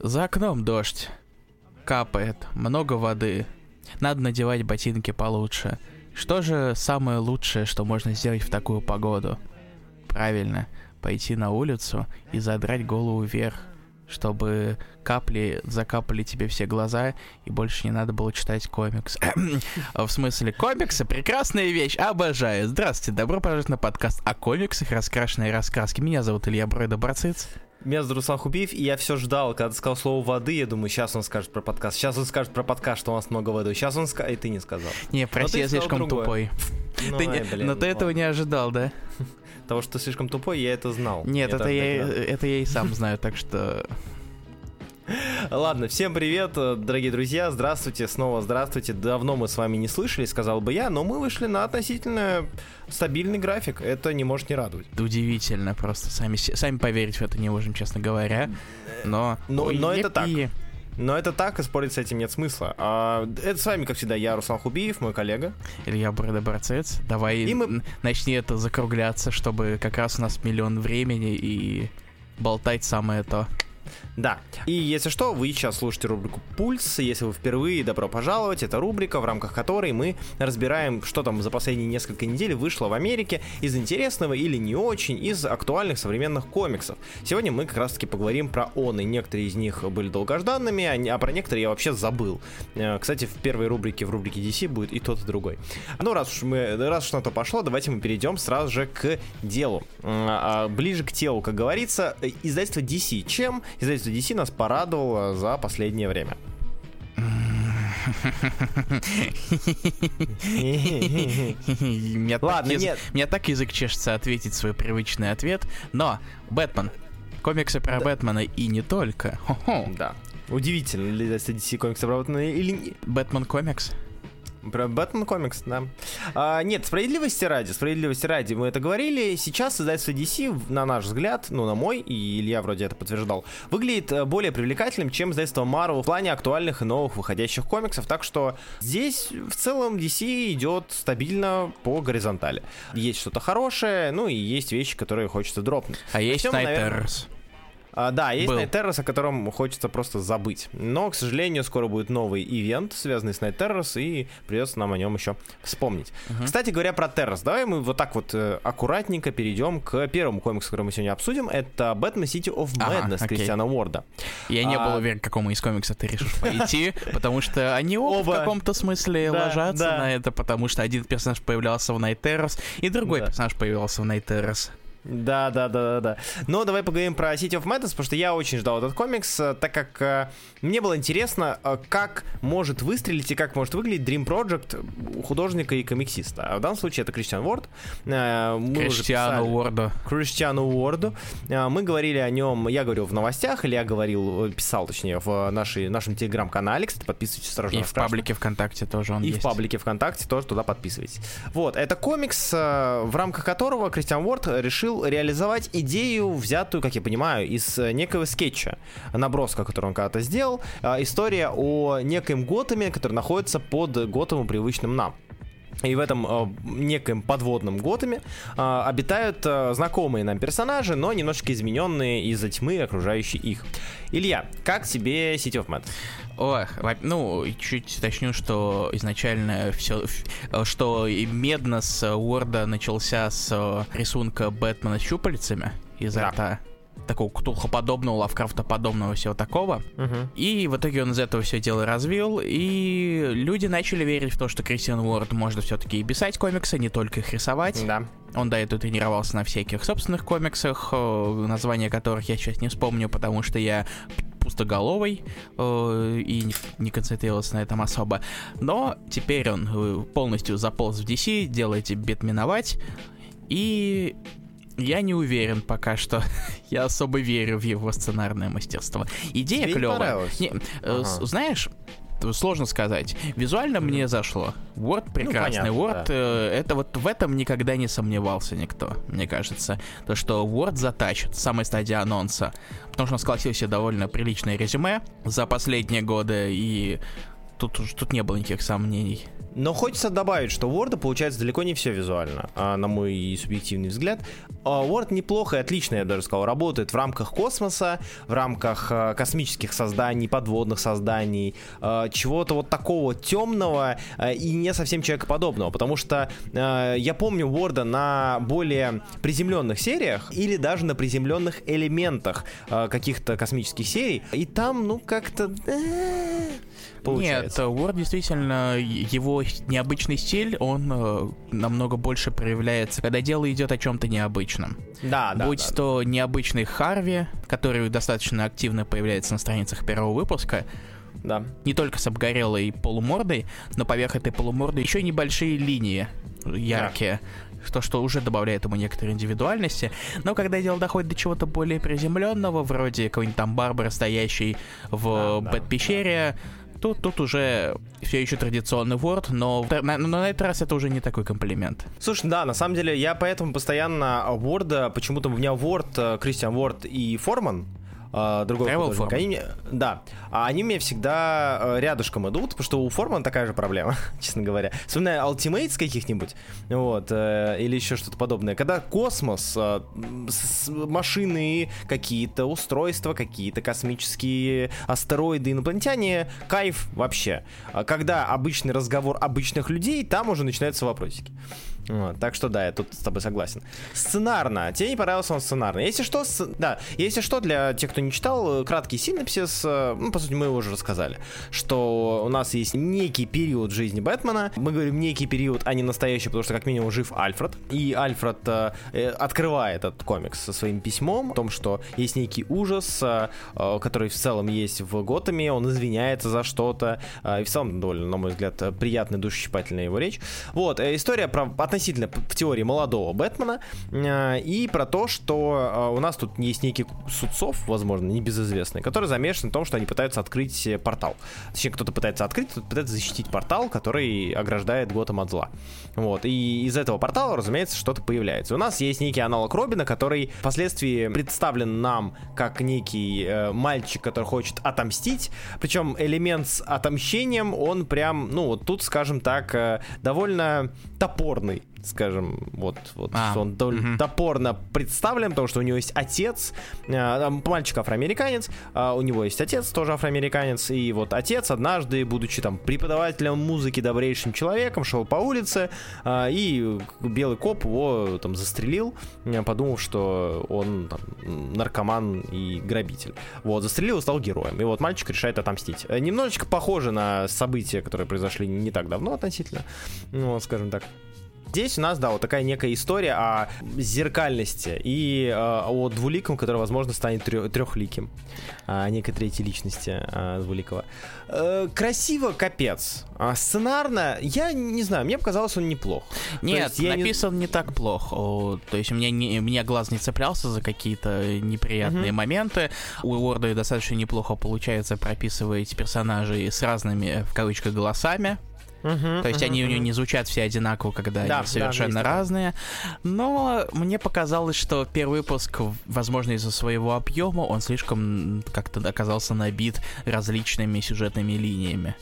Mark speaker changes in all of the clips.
Speaker 1: За окном дождь. Капает, много воды. Надо надевать ботинки получше. Что же самое лучшее, что можно сделать в такую погоду? Правильно, пойти на улицу и задрать голову вверх, чтобы капли закапали тебе все глаза, и больше не надо было читать комикс. В смысле, комиксы — прекрасная вещь, обожаю. Здравствуйте, добро пожаловать на подкаст о комиксах «Раскрашенные раскраски». Меня зовут Илья Бройда Барциц.
Speaker 2: Меня зовут Руслан Хубиев, и я все ждал, когда ты сказал слово воды, я думаю, сейчас он скажет про подкаст, сейчас он скажет про подкаст, что у нас много воды, сейчас он скажет, и ты не сказал.
Speaker 1: Не, прости, я слишком тупой.
Speaker 2: Ну,
Speaker 1: Ты не-
Speaker 2: блин,
Speaker 1: но ты этого
Speaker 2: ладно.
Speaker 1: не ожидал, да?
Speaker 2: Того, что ты слишком тупой, я это знал.
Speaker 1: Нет, это я, это я и сам знаю, так что...
Speaker 2: Ладно, всем привет, э, дорогие друзья, здравствуйте, снова здравствуйте. Давно мы с вами не слышали, сказал бы я, но мы вышли на относительно стабильный график, это не может не радовать.
Speaker 1: Удивительно просто. Сами, сами поверить в это не можем, честно говоря. Но...
Speaker 2: Но- но это так. Но это так, и спорить с этим нет смысла. А, это с вами, как всегда, я, Руслан Хубиев, мой коллега.
Speaker 1: Илья Брэда Барцец. Давай
Speaker 2: И мы-
Speaker 1: начни это закругляться, чтобы как раз у нас миллион времени и болтать самое то.
Speaker 2: Да. И если что, вы сейчас слушаете рубрику «Пульс». Если вы впервые, добро пожаловать. Это рубрика, в рамках которой мы разбираем, что там за последние несколько недель вышло в Америке из интересного или не очень, из актуальных современных комиксов. Сегодня мы как раз-таки поговорим про он, и некоторые из них были долгожданными, а а про некоторые я вообще забыл. Э, Кстати, в первой рубрике, в рубрике DC будет и тот, и другой. Ну, раз уж, мы, раз уж на то пошло, давайте мы перейдем сразу же к делу. М, а, Ближе к телу, как говорится, э, издательство DC. Чем издательство DC нас порадовало за последнее время?
Speaker 1: Меня
Speaker 2: Ладно, нет.
Speaker 1: Меня так язык чешется ответить свой привычный ответ. Но, Бэтмен. Комиксы про Бэтмена и не только. Хо-хо.
Speaker 2: Да. Удивительно, ли DC комикс обработаны или не-
Speaker 1: Бэтмен комикс.
Speaker 2: Про Бэтмен комикс, да. А, нет, справедливости ради, справедливости ради, мы это говорили. Сейчас издательство DC, на наш взгляд, ну, на мой, и Илья вроде это подтверждал, выглядит э, более привлекательным, чем издательство Marvel в плане актуальных и новых выходящих комиксов. Так что здесь в целом DC идет стабильно по горизонтали. Есть что-то хорошее, ну и есть вещи, которые хочется дропнуть.
Speaker 1: А есть
Speaker 2: Начнем,
Speaker 1: Night
Speaker 2: наверное,
Speaker 1: Terrors.
Speaker 2: А, да, есть
Speaker 1: Был.
Speaker 2: Terrors, о котором хочется просто забыть. Но, к сожалению, скоро будет новый ивент, связанный с Night Terrors, и придется нам о нем еще вспомнить. Кстати говоря, про Terrors. Давай мы вот так вот э, аккуратненько перейдем к первому комиксу, который мы сегодня обсудим. Это Batman City of
Speaker 1: Ага,
Speaker 2: Madness
Speaker 1: окей.
Speaker 2: Кристиана Уорда.
Speaker 1: Я не
Speaker 2: А-
Speaker 1: был уверен, к какому из комиксов ты решишь пойти, потому что они оба в каком-то смысле ложатся на это, потому что один персонаж появлялся в Night Terrors, и другой персонаж появился в Night Terrors.
Speaker 2: Да, да, да, да, да. Но давай поговорим про City of Madness, потому что я очень ждал этот комикс, э, так как э, мне было интересно, э, как может выстрелить и как может выглядеть Dream Project у художника и комиксиста. А в данном случае это Кристиан Уорд. Э, писали-
Speaker 1: Уорду.
Speaker 2: Криштиану Уорду. Э, Мы говорили о нем, я говорил в новостях, или я говорил, э, писал, точнее, в нашей, нашем телеграм-канале. Кстати, подписывайтесь сразу.
Speaker 1: И в паблике ВКонтакте тоже он
Speaker 2: и
Speaker 1: есть.
Speaker 2: в паблике ВКонтакте тоже туда подписывайтесь. Вот, это комикс, э, в рамках которого Кристиан Уорд решил реализовать идею, взятую, как я понимаю, из э, некого скетча, наброска, который он когда-то сделал. Э, История о некоем Готэме, который находится под Готэмом, привычным нам. И в этом э, некоем подводном Готэме э, обитают э, знакомые нам персонажи, но немножечко измененные из-за тьмы, окружающей их. Илья, как тебе City of Madness?
Speaker 1: О, во- ну, чуть уточню, что изначально все, что и медно с э, Уорда начался с э, рисунка Бэтмена с щупальцами изо
Speaker 2: Да.
Speaker 1: рта. Такого ктулхоподобного, лавкрафтоподобного всего такого. И в итоге он из этого все дело развил, и люди начали верить в то, что Кристиан Уорд может все-таки и писать комиксы, не только их рисовать.
Speaker 2: Да.
Speaker 1: Он до этого тренировался на всяких собственных комиксах, э, названия которых я сейчас не вспомню, потому что я пустоголовый э, и не- не концентрировался на этом особо. Но теперь он э, полностью заполз в DC, делает бетминовать, и я не уверен пока что. я особо верю в его сценарное мастерство. Идея
Speaker 2: Тебе
Speaker 1: клевая. Не, э,
Speaker 2: Ага.
Speaker 1: знаешь, сложно сказать. Визуально мне зашло. Word прекрасный.
Speaker 2: понятно,
Speaker 1: Word,
Speaker 2: да.
Speaker 1: э, это вот в этом никогда не сомневался никто, мне кажется. То, что Word затащит с самой стадии анонса. Потому что он сколотил себе довольно приличное резюме за последние годы и тут, тут не было никаких сомнений.
Speaker 2: Но хочется добавить, что Word получается далеко не все визуально, а, на мой субъективный взгляд. А, Word неплохо и отлично, я даже сказал, работает в рамках космоса, в рамках а, космических созданий, подводных созданий, чего-то вот такого темного и не совсем человекоподобного, потому что я помню Word на более приземленных сериях или даже на приземленных элементах каких-то космических серий, и там, ну, как-то... Э,
Speaker 1: получается. Нет, Word действительно, его необычный стиль, он э, намного больше проявляется, когда дело идет о чем-то необычном.
Speaker 2: Да, да.
Speaker 1: Будь
Speaker 2: да,
Speaker 1: то да. необычный Харви, который достаточно активно появляется на страницах первого выпуска,
Speaker 2: да.
Speaker 1: Не только с обгорелой полумордой, но поверх этой полуморды еще небольшие линии яркие. Да. То, что уже добавляет ему некоторые индивидуальности. Но когда дело доходит до чего-то более приземленного, вроде какой-нибудь там Барбара, стоящий в да, Бэт-пещере, да Тут, тут уже все еще традиционный Word, но на, но на этот раз это уже не такой комплимент.
Speaker 2: Слушай, да, на самом деле я поэтому постоянно Word, почему-то у меня Word, Кристиан Word и Форман, э, другой Travel художник. Они мне, да, а они мне всегда э, рядышком идут, потому что у Формана такая же проблема, честно говоря. Вспоминаю Ultimates каких-нибудь, вот, э, или еще что-то подобное. Когда космос, э, с, машины, какие-то устройства, какие-то космические астероиды, инопланетяне, кайф вообще. А когда обычный разговор обычных людей, там уже начинаются вопросики. Так что да, я тут с тобой согласен. Сценарно. Тебе не понравился он сценарно. Если что, с... да, если что, для тех, кто не читал, краткий синопсис, э, ну, по сути, мы его уже рассказали, что у нас есть некий период жизни Бэтмена. Мы говорим некий период, а не настоящий, потому что как минимум жив Альфред. И Альфред э, э открывает этот комикс со своим письмом о том, что есть некий ужас, э, э который в целом есть в Готэме, он извиняется за что-то. Э, и в целом, довольно, на мой взгляд, приятная, душесчипательная его речь. Вот, э, история про в теории молодого Бэтмена э, и про то, что э, у нас тут есть некий судцов, возможно, небезызвестный, который замешан в том, что они пытаются открыть портал. Точнее, кто-то пытается открыть, кто-то пытается защитить портал, который ограждает Готэм от зла. Вот, и из этого портала, разумеется, что-то появляется. У нас есть некий аналог Робина, который впоследствии представлен нам как некий э, мальчик, который хочет отомстить, причем элемент с отомщением, он прям, ну, вот тут, скажем так, э, довольно топорный скажем, вот, вот а, что он довольно угу. топорно представлен, потому что у него есть отец, э, мальчик афроамериканец, э, у него есть отец тоже афроамериканец, и вот отец однажды, будучи там преподавателем музыки, добрейшим человеком, шел по улице, э, и белый коп его там застрелил, подумав, что он там, наркоман и грабитель. Вот, застрелил и стал героем. И вот мальчик решает отомстить. Э, немножечко похоже на события, которые произошли не так давно относительно, ну, скажем так. Здесь у нас, да, вот такая некая история о зеркальности и э, о двуликом, который, возможно, станет трехликим. О а, некой третьей личности э, двуликого. Э, красиво, капец. А сценарно, я не знаю, мне показалось, он неплох.
Speaker 1: Нет, есть, написан не... не так плохо. То есть у меня, не, меня глаз не цеплялся за какие-то неприятные mm-hmm. моменты. У Уорда достаточно неплохо получается прописывать персонажей с разными, в кавычках, голосами. Uh-huh, То есть uh-huh, они uh-huh. у нее не звучат все одинаково, когда да, они совершенно да, разные. Но мне показалось, что первый выпуск, возможно, из-за своего объема, он слишком как-то оказался набит различными сюжетными линиями.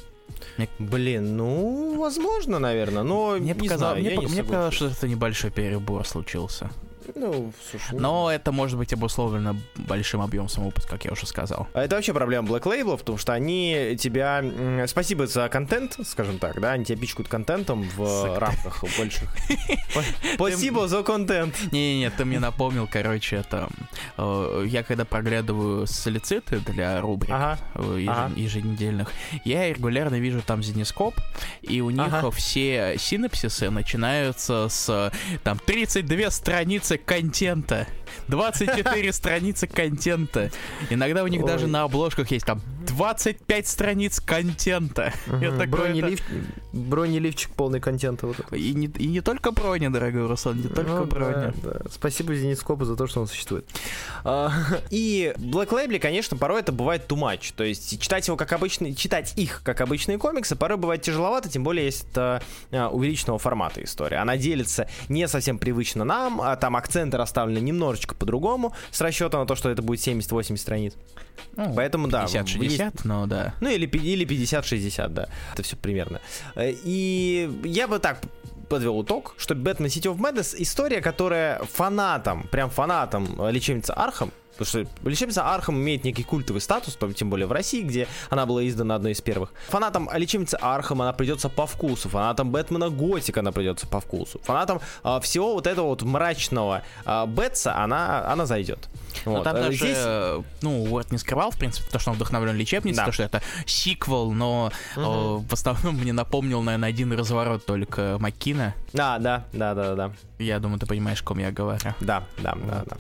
Speaker 2: Мне... Блин, ну, возможно, наверное, но
Speaker 1: мне
Speaker 2: не
Speaker 1: показалось,
Speaker 2: знаю,
Speaker 1: мне, по-
Speaker 2: не
Speaker 1: мне показалось, что это небольшой перебор случился.
Speaker 2: Ну, слушай. Ну...
Speaker 1: Но это может быть обусловлено большим объемом самопуска, как я уже сказал.
Speaker 2: А это вообще проблема Black Label, потому что они тебя... Спасибо за контент, скажем так, да? Они тебя пичкают контентом в рамках больших. Спасибо за контент.
Speaker 1: Не-не-не, ты мне напомнил, короче, это... Э, я когда проглядываю солициты для рубрик э, еженедельных, я регулярно вижу там зенископ, и у них все синапсисы начинаются с там 32 страницы страницы контента. 24 страницы контента. Иногда у них Ой. даже на обложках есть там 25 страниц контента.
Speaker 2: Угу. Бронелиф... Бронеливчик полный контента. Вот
Speaker 1: и, не, и не только броня, дорогой Руслан, не только ну, броня.
Speaker 2: Да, да. Спасибо Зенитскопу за то, что он существует. А, и Black Label, конечно, порой это бывает too much. То есть читать его как обычный, читать их как обычные комиксы порой бывает тяжеловато, тем более если это а, увеличенного формата история. Она делится не совсем привычно нам, а там акценты расставлены немножечко по-другому, с расчетом на то, что это будет 70-80 страниц. Ну, Поэтому, да, 50,
Speaker 1: есть 50, но да.
Speaker 2: Ну или, или 50-60, да. Это все примерно. Э, И я бы так подвел итог, что Batman City of Madness история, которая фанатам, прям фанатам э, лечебницы Архам, Потому что лечебница Архам имеет некий культовый статус, тем более в России, где она была издана одной из первых. Фанатам лечебницы Архам она придется по вкусу, фанатам Бэтмена Готика она придется по вкусу, фанатам а, всего вот этого вот мрачного а, Бэтса она, она зайдет.
Speaker 1: Но
Speaker 2: Вот.
Speaker 1: там
Speaker 2: Э,
Speaker 1: даже,
Speaker 2: Здесь
Speaker 1: э, ну, Уорд не скрывал, в принципе, то, что он вдохновлен лечебницей,
Speaker 2: Да.
Speaker 1: то, что это сиквел, но э, в основном мне напомнил, наверное, один разворот только Маккина.
Speaker 2: Да, да, да, да, да.
Speaker 1: Я думаю, ты понимаешь, о ком я говорю.
Speaker 2: Да, да, да, да.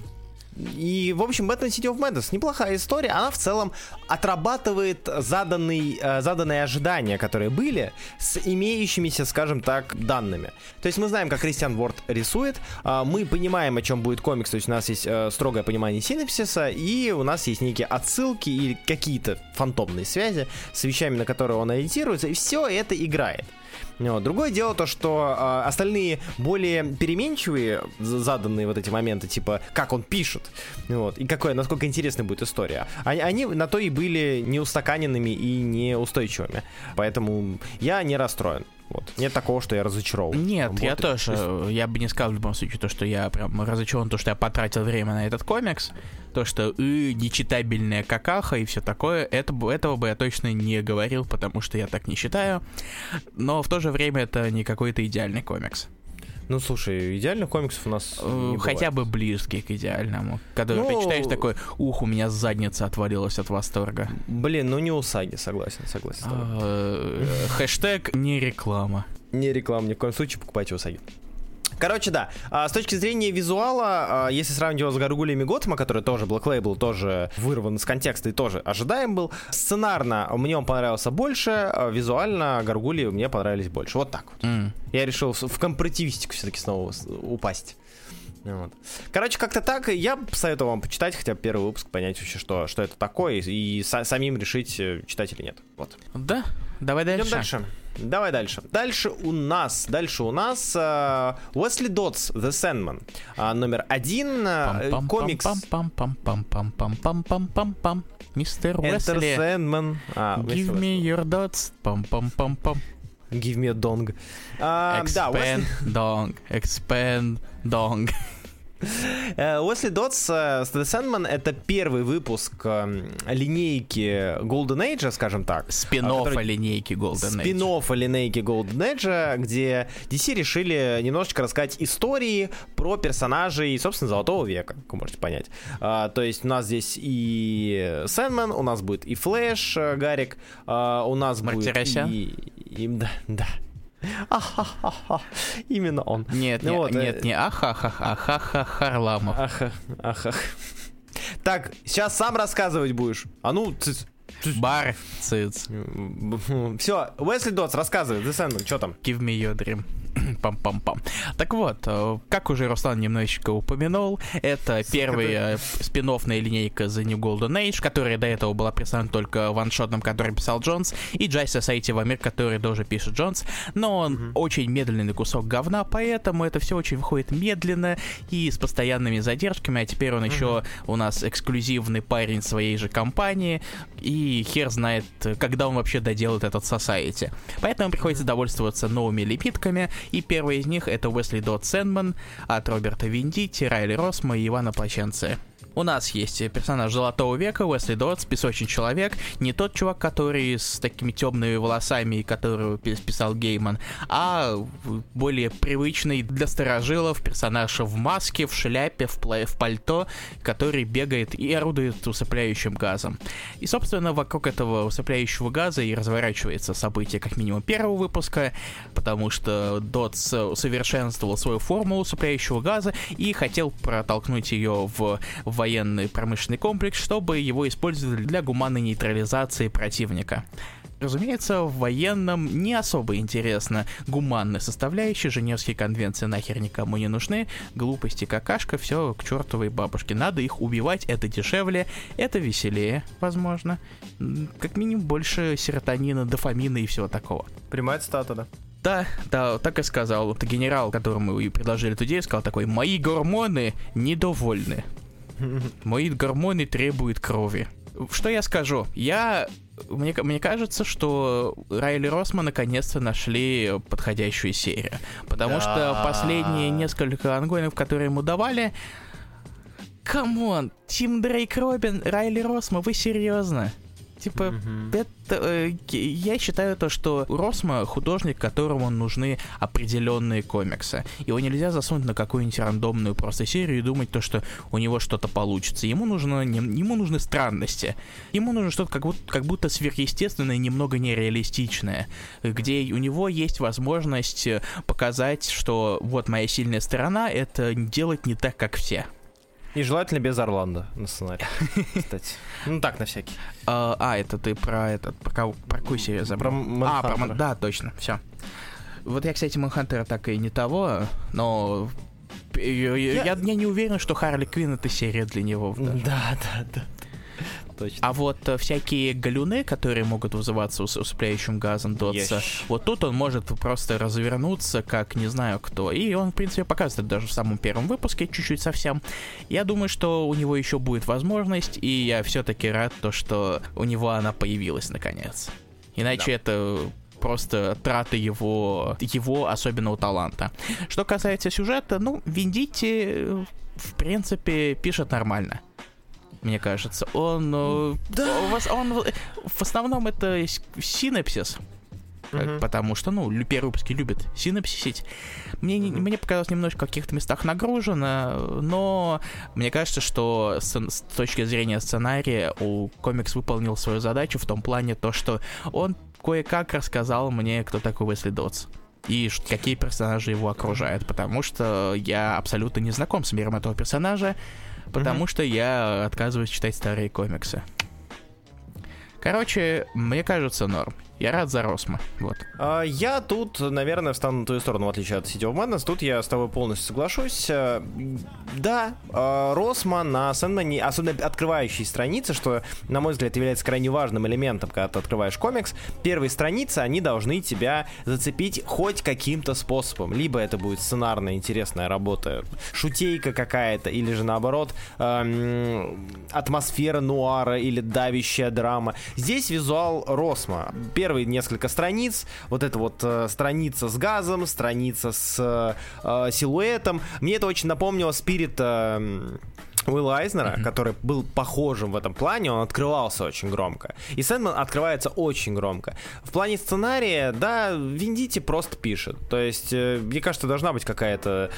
Speaker 2: И, в общем, Batman City of Madness неплохая история. Она в целом отрабатывает заданный, э, заданные ожидания, которые были, с имеющимися, скажем так, данными. То есть мы знаем, как Кристиан Ворд рисует, а, мы понимаем, о чем будет комикс, то есть у нас есть э, строгое понимание синапсиса, и у нас есть некие отсылки или какие-то фантомные связи с вещами, на которые он ориентируется, и все это играет. Вот. Другое дело то, что э, остальные более переменчивые за- заданные вот эти моменты, типа как он пишет, вот, и какое, насколько интересной будет история, они, они на то и были неустаканенными и неустойчивыми. Поэтому я не расстроен. Вот. Нет такого, что я разочарован.
Speaker 1: Нет,
Speaker 2: Вот.
Speaker 1: я тоже, э, я бы не сказал в любом случае то, что я прям разочарован, то, что я потратил время на этот комикс, то, что э, нечитабельная какаха и все такое, это, этого бы я точно не говорил, потому что я так не считаю, но в то же время это не какой-то идеальный комикс.
Speaker 2: Ну, слушай, идеальных комиксов у нас
Speaker 1: Э,
Speaker 2: не
Speaker 1: Хотя
Speaker 2: бывает.
Speaker 1: бы близкий к идеальному. Когда ты
Speaker 2: Ну-
Speaker 1: читаешь такой, ух, у меня задница отвалилась от восторга.
Speaker 2: Блин, ну не Усаги, согласен, согласен. с тобой.
Speaker 1: Э, Хэштег не реклама.
Speaker 2: Не реклама, ни в коем случае покупайте Усаги. Короче, да, а, с точки зрения визуала, а, если сравнивать его с Гаргулиями Готэма, который тоже Black Label, тоже вырван из контекста и тоже ожидаем был, сценарно мне он понравился больше, а визуально Гаргулии мне понравились больше. Вот так вот.
Speaker 1: М.
Speaker 2: Я решил в компаративистику все-таки снова упасть. Вот. Короче, как-то так. Я советую вам почитать хотя бы первый выпуск, понять вообще, что, что это такое, и, и са- самим решить, э, читать или нет. Вот.
Speaker 1: Да, давай
Speaker 2: Идем
Speaker 1: дальше.
Speaker 2: Давай дальше. Дальше у нас, дальше у нас э, Уэсли Дотс, The Sandman, А, номер один, э, комикс
Speaker 1: Пам-пам-пам-пам-пам-пам-пам-пам-пам. Мистер Уэсли,
Speaker 2: Sandman. А,
Speaker 1: give me your dots. Пам-пам-пам-пам.
Speaker 2: Give me a dong. А, да, Уэсли,
Speaker 1: Expand dong. Expand dong.
Speaker 2: э, Уэсли Дотс, э, The Sandman это первый выпуск э, линейки Golden Age, скажем так.
Speaker 1: спин
Speaker 2: а, который-
Speaker 1: линейки Golden Age.
Speaker 2: спин линейки Golden Age, где DC решили немножечко рассказать истории про персонажей, собственно, Золотого века, как вы можете понять. А, то есть у нас здесь и Сэндман, у нас будет и Флэш, э, Гарик, а, у нас
Speaker 1: Мартиросян?
Speaker 2: будет и... и- да, да. Ахахаха. Именно он.
Speaker 1: Нет,
Speaker 2: Ну
Speaker 1: не-
Speaker 2: вот, э,
Speaker 1: нет, не ахахах, а хаха Харламов.
Speaker 2: Аха, аха. Так, сейчас сам рассказывать будешь. А ну, цыц.
Speaker 1: Бар, циц.
Speaker 2: Все, Уэсли Дотс, рассказывай, The Sandman, что там?
Speaker 1: Give me your dream. Пам-пам-пам. Так вот, э, как уже Руслан немножечко упомянул, это первая спин линейка The New Golden Age, которая до этого была представлена только ваншотом, который писал Джонс, и Jai Society в Америке, который тоже пишет Джонс, но он очень медленный кусок говна, поэтому это все очень выходит медленно и с постоянными задержками, а теперь он еще у нас эксклюзивный парень своей же компании, и хер знает, когда он вообще доделает этот Society. Поэтому приходится довольствоваться новыми лепитками, и первый из них это Уэсли Дот Сэндман от Роберта Виндити, Райли Росма и Ивана Плаченция. У нас есть персонаж Золотого века, Уэсли Дотс, песочный человек. Не тот чувак, который с такими темными волосами, которого писал Гейман, а более привычный для старожилов персонаж в маске, в шляпе, в, в пальто, который бегает и орудует усыпляющим газом. И, собственно, вокруг этого усыпляющего газа и разворачивается событие как минимум первого выпуска, потому что Дотс усовершенствовал свою формулу усыпляющего газа и хотел протолкнуть ее в военный промышленный комплекс, чтобы его использовали для гуманной нейтрализации противника. Разумеется, в военном не особо интересно гуманная составляющая, Женевские конвенции нахер никому не нужны, глупости, какашка, все к чертовой бабушке. Надо их убивать, это дешевле, это веселее, возможно. Как минимум больше серотонина, дофамина и всего такого.
Speaker 2: Прямая цитата, да.
Speaker 1: Да, да, так и сказал. Это генерал, которому и предложили эту идею, сказал такой, мои гормоны недовольны. Мои гормоны требуют крови. Что я скажу? Я мне, мне кажется, что Райли Росма наконец-то нашли подходящую серию. Потому да. что последние несколько ongoing ов, которые ему давали... Come on, Тим Дрейк Робин, Райли Росма, вы серьезно? Типа, mm-hmm. это, э, я считаю то, что Росма художник, которому нужны определенные комиксы. Его нельзя засунуть на какую-нибудь рандомную просто серию и думать то, что у него что-то получится. Ему нужно, не, ему нужны странности. Ему нужно что-то как будто, как будто сверхъестественное, немного нереалистичное, где у него есть возможность показать, что вот моя сильная сторона — это делать не так, как все.
Speaker 2: И желательно без Орландо на сценарии, кстати. Ну так, на всякий.
Speaker 1: А, а это ты про этот, про, какую серию забрал? Про а, про да, точно, все. Вот я, кстати, Манхантера так и не того, но я, я... Я, я не уверен, что Харли Квин это серия для него.
Speaker 2: Даже. Да, да, да
Speaker 1: точно. А вот э, всякие галюны, которые могут вызываться ус- усыпляющим газом Дотса, yes. вот тут он может просто развернуться, как не знаю кто. И он, в принципе, показывает даже в самом первом выпуске, чуть-чуть совсем. Я думаю, что у него еще будет возможность, и я все-таки рад то, что у него она появилась наконец. Иначе да. это просто траты его, его особенного таланта. Что касается сюжета, ну, Виндити, э, в принципе, пишет нормально мне кажется. Он, э, да. он, он в основном это синапсис. Uh-huh. Потому что, ну, первые выпуски любят синапсисить. Мне, uh-huh. мне показалось немножко в каких-то местах нагружено, но мне кажется, что с, с точки зрения сценария у комикс выполнил свою задачу в том плане то, что он кое-как рассказал мне, кто такой Уэсли Дотс и какие персонажи его окружают, потому что я абсолютно не знаком с миром этого персонажа, потому mm-hmm. что я отказываюсь читать старые комиксы. Короче, мне кажется, норм. Я рад за Росма, вот.
Speaker 2: А, я тут, наверное, встану на твою сторону, в отличие от City of Madness. Тут я с тобой полностью соглашусь. А, да, а, Росма на Сэндмане, особенно открывающие страницы, что, на мой взгляд, является крайне важным элементом, когда ты открываешь комикс, первые страницы, они должны тебя зацепить хоть каким-то способом. Либо это будет сценарная интересная работа, шутейка какая-то, или же наоборот, эм, атмосфера нуара или давящая драма. Здесь визуал Росма. Первый первые несколько страниц, вот эта вот э, страница с газом, страница с э, силуэтом, мне это очень напомнило Спирит э, Уилла Айзнера, mm-hmm. который был похожим в этом плане, он открывался очень громко. И Сэндман открывается очень громко. В плане сценария, да, Виндити просто пишет. То есть, э, мне кажется, должна быть какая-то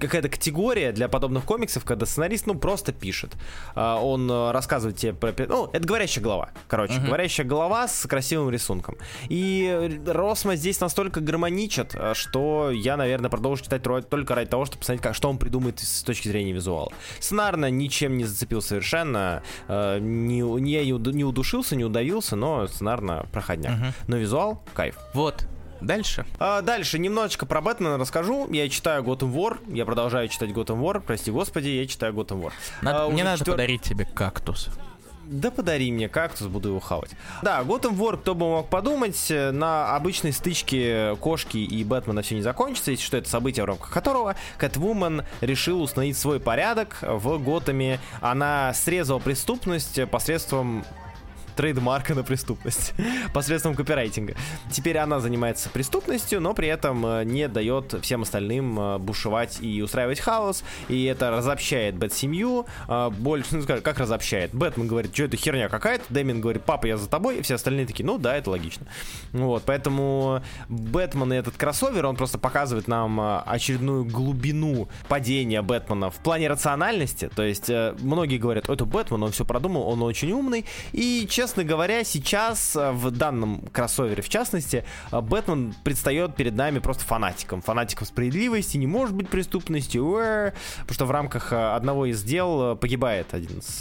Speaker 2: какая-то категория для подобных комиксов, когда сценарист, ну, просто пишет. А, он э, рассказывает тебе про... Ну, это говорящая голова. Короче, mm-hmm. говорящая голова с красивым рисунком. И Росма здесь настолько гармоничит, э, что я, наверное, продолжу читать только ради того, чтобы посмотреть, как, что он придумает с точки зрения визуала сценарно ничем не зацепил совершенно. Э, не, не, не удушился, не удавился, но сценарно проходняк. Угу. Но визуал кайф.
Speaker 1: Вот, Дальше.
Speaker 2: А, дальше немножечко про Бэтмена расскажу. Я читаю Gotham War. Я продолжаю читать Gotham War. Прости господи, я читаю Gotham War.
Speaker 1: Надо, а, мне надо четвер... подарить тебе кактус.
Speaker 2: Да подари мне кактус, буду его хавать. Да, Gotham War, кто бы мог подумать, на обычной стычке кошки и Бэтмена все не закончится, если что это событие, в рамках которого Кэтвумен решил установить свой порядок в Готэме. Она срезала преступность посредством трейдмарка на преступность посредством копирайтинга. Теперь она занимается преступностью, но при этом э, не дает всем остальным э, бушевать и устраивать хаос, и это разобщает Бэт-семью, э, больше, ну, скажем, как разобщает? Бэтмен говорит, что это херня какая-то, Дэмин говорит, папа, я за тобой, и все остальные такие, ну да, это логично. Вот, поэтому Бэтмен и этот кроссовер, он просто показывает нам очередную глубину падения Бэтмена в плане рациональности, то есть многие говорят, это Бэтмен, он все продумал, он очень умный, и, честно говоря, сейчас э, в данном кроссовере, в частности, э, Бэтмен предстает перед нами просто фанатиком. Фанатиком справедливости, не может быть преступностью, потому что в рамках э, одного из дел погибает один из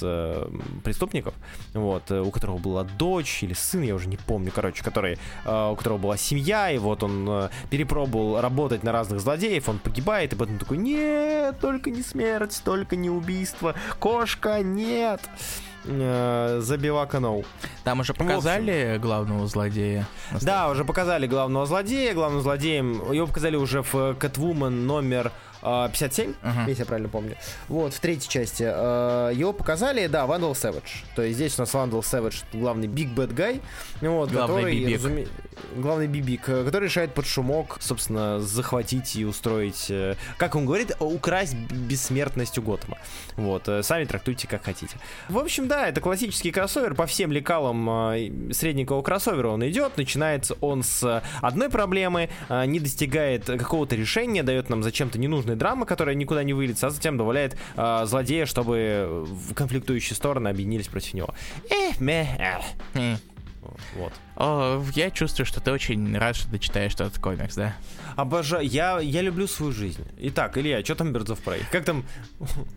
Speaker 2: преступников, вот, у которого была дочь или сын, я уже не помню, короче, который, у которого была семья, и вот он перепробовал работать на разных злодеев, он погибает, и Бэтмен такой, нет, только не смерть, только не убийство, кошка, нет Забивака Ноу.
Speaker 1: Там уже показали главного злодея?
Speaker 2: Да, уже показали главного злодея. Главным злодеем его показали уже в Catwoman номер э, 57,
Speaker 1: Ага.
Speaker 2: если я правильно помню. Вот, в третьей части э, его показали, да, Вандал Сэвидж. То есть здесь у нас Вандал Сэвидж, главный Big Bad Guy, вот,
Speaker 1: Главный
Speaker 2: который,
Speaker 1: бибик.
Speaker 2: разуме- главный бибик, э, который решает под шумок, собственно, захватить и устроить, э, как он говорит, украсть бессмертность у Готэма. Вот, э, сами трактуйте как хотите. В общем, да, это классический кроссовер. По всем лекалам средненького кроссовера он идет. Начинается он с одной проблемы, не достигает какого-то решения, дает нам зачем-то ненужные драмы, которая никуда не выльется, а затем добавляет э, злодея, чтобы конфликтующие стороны объединились против него. Эх, мeh, эх.
Speaker 1: М.
Speaker 2: Вот.
Speaker 1: О, я чувствую, что ты очень рад, что ты читаешь этот комикс, да?
Speaker 2: Обожаю. Я, я люблю свою жизнь. Итак, Илья, что там Birds of Prey? Как там,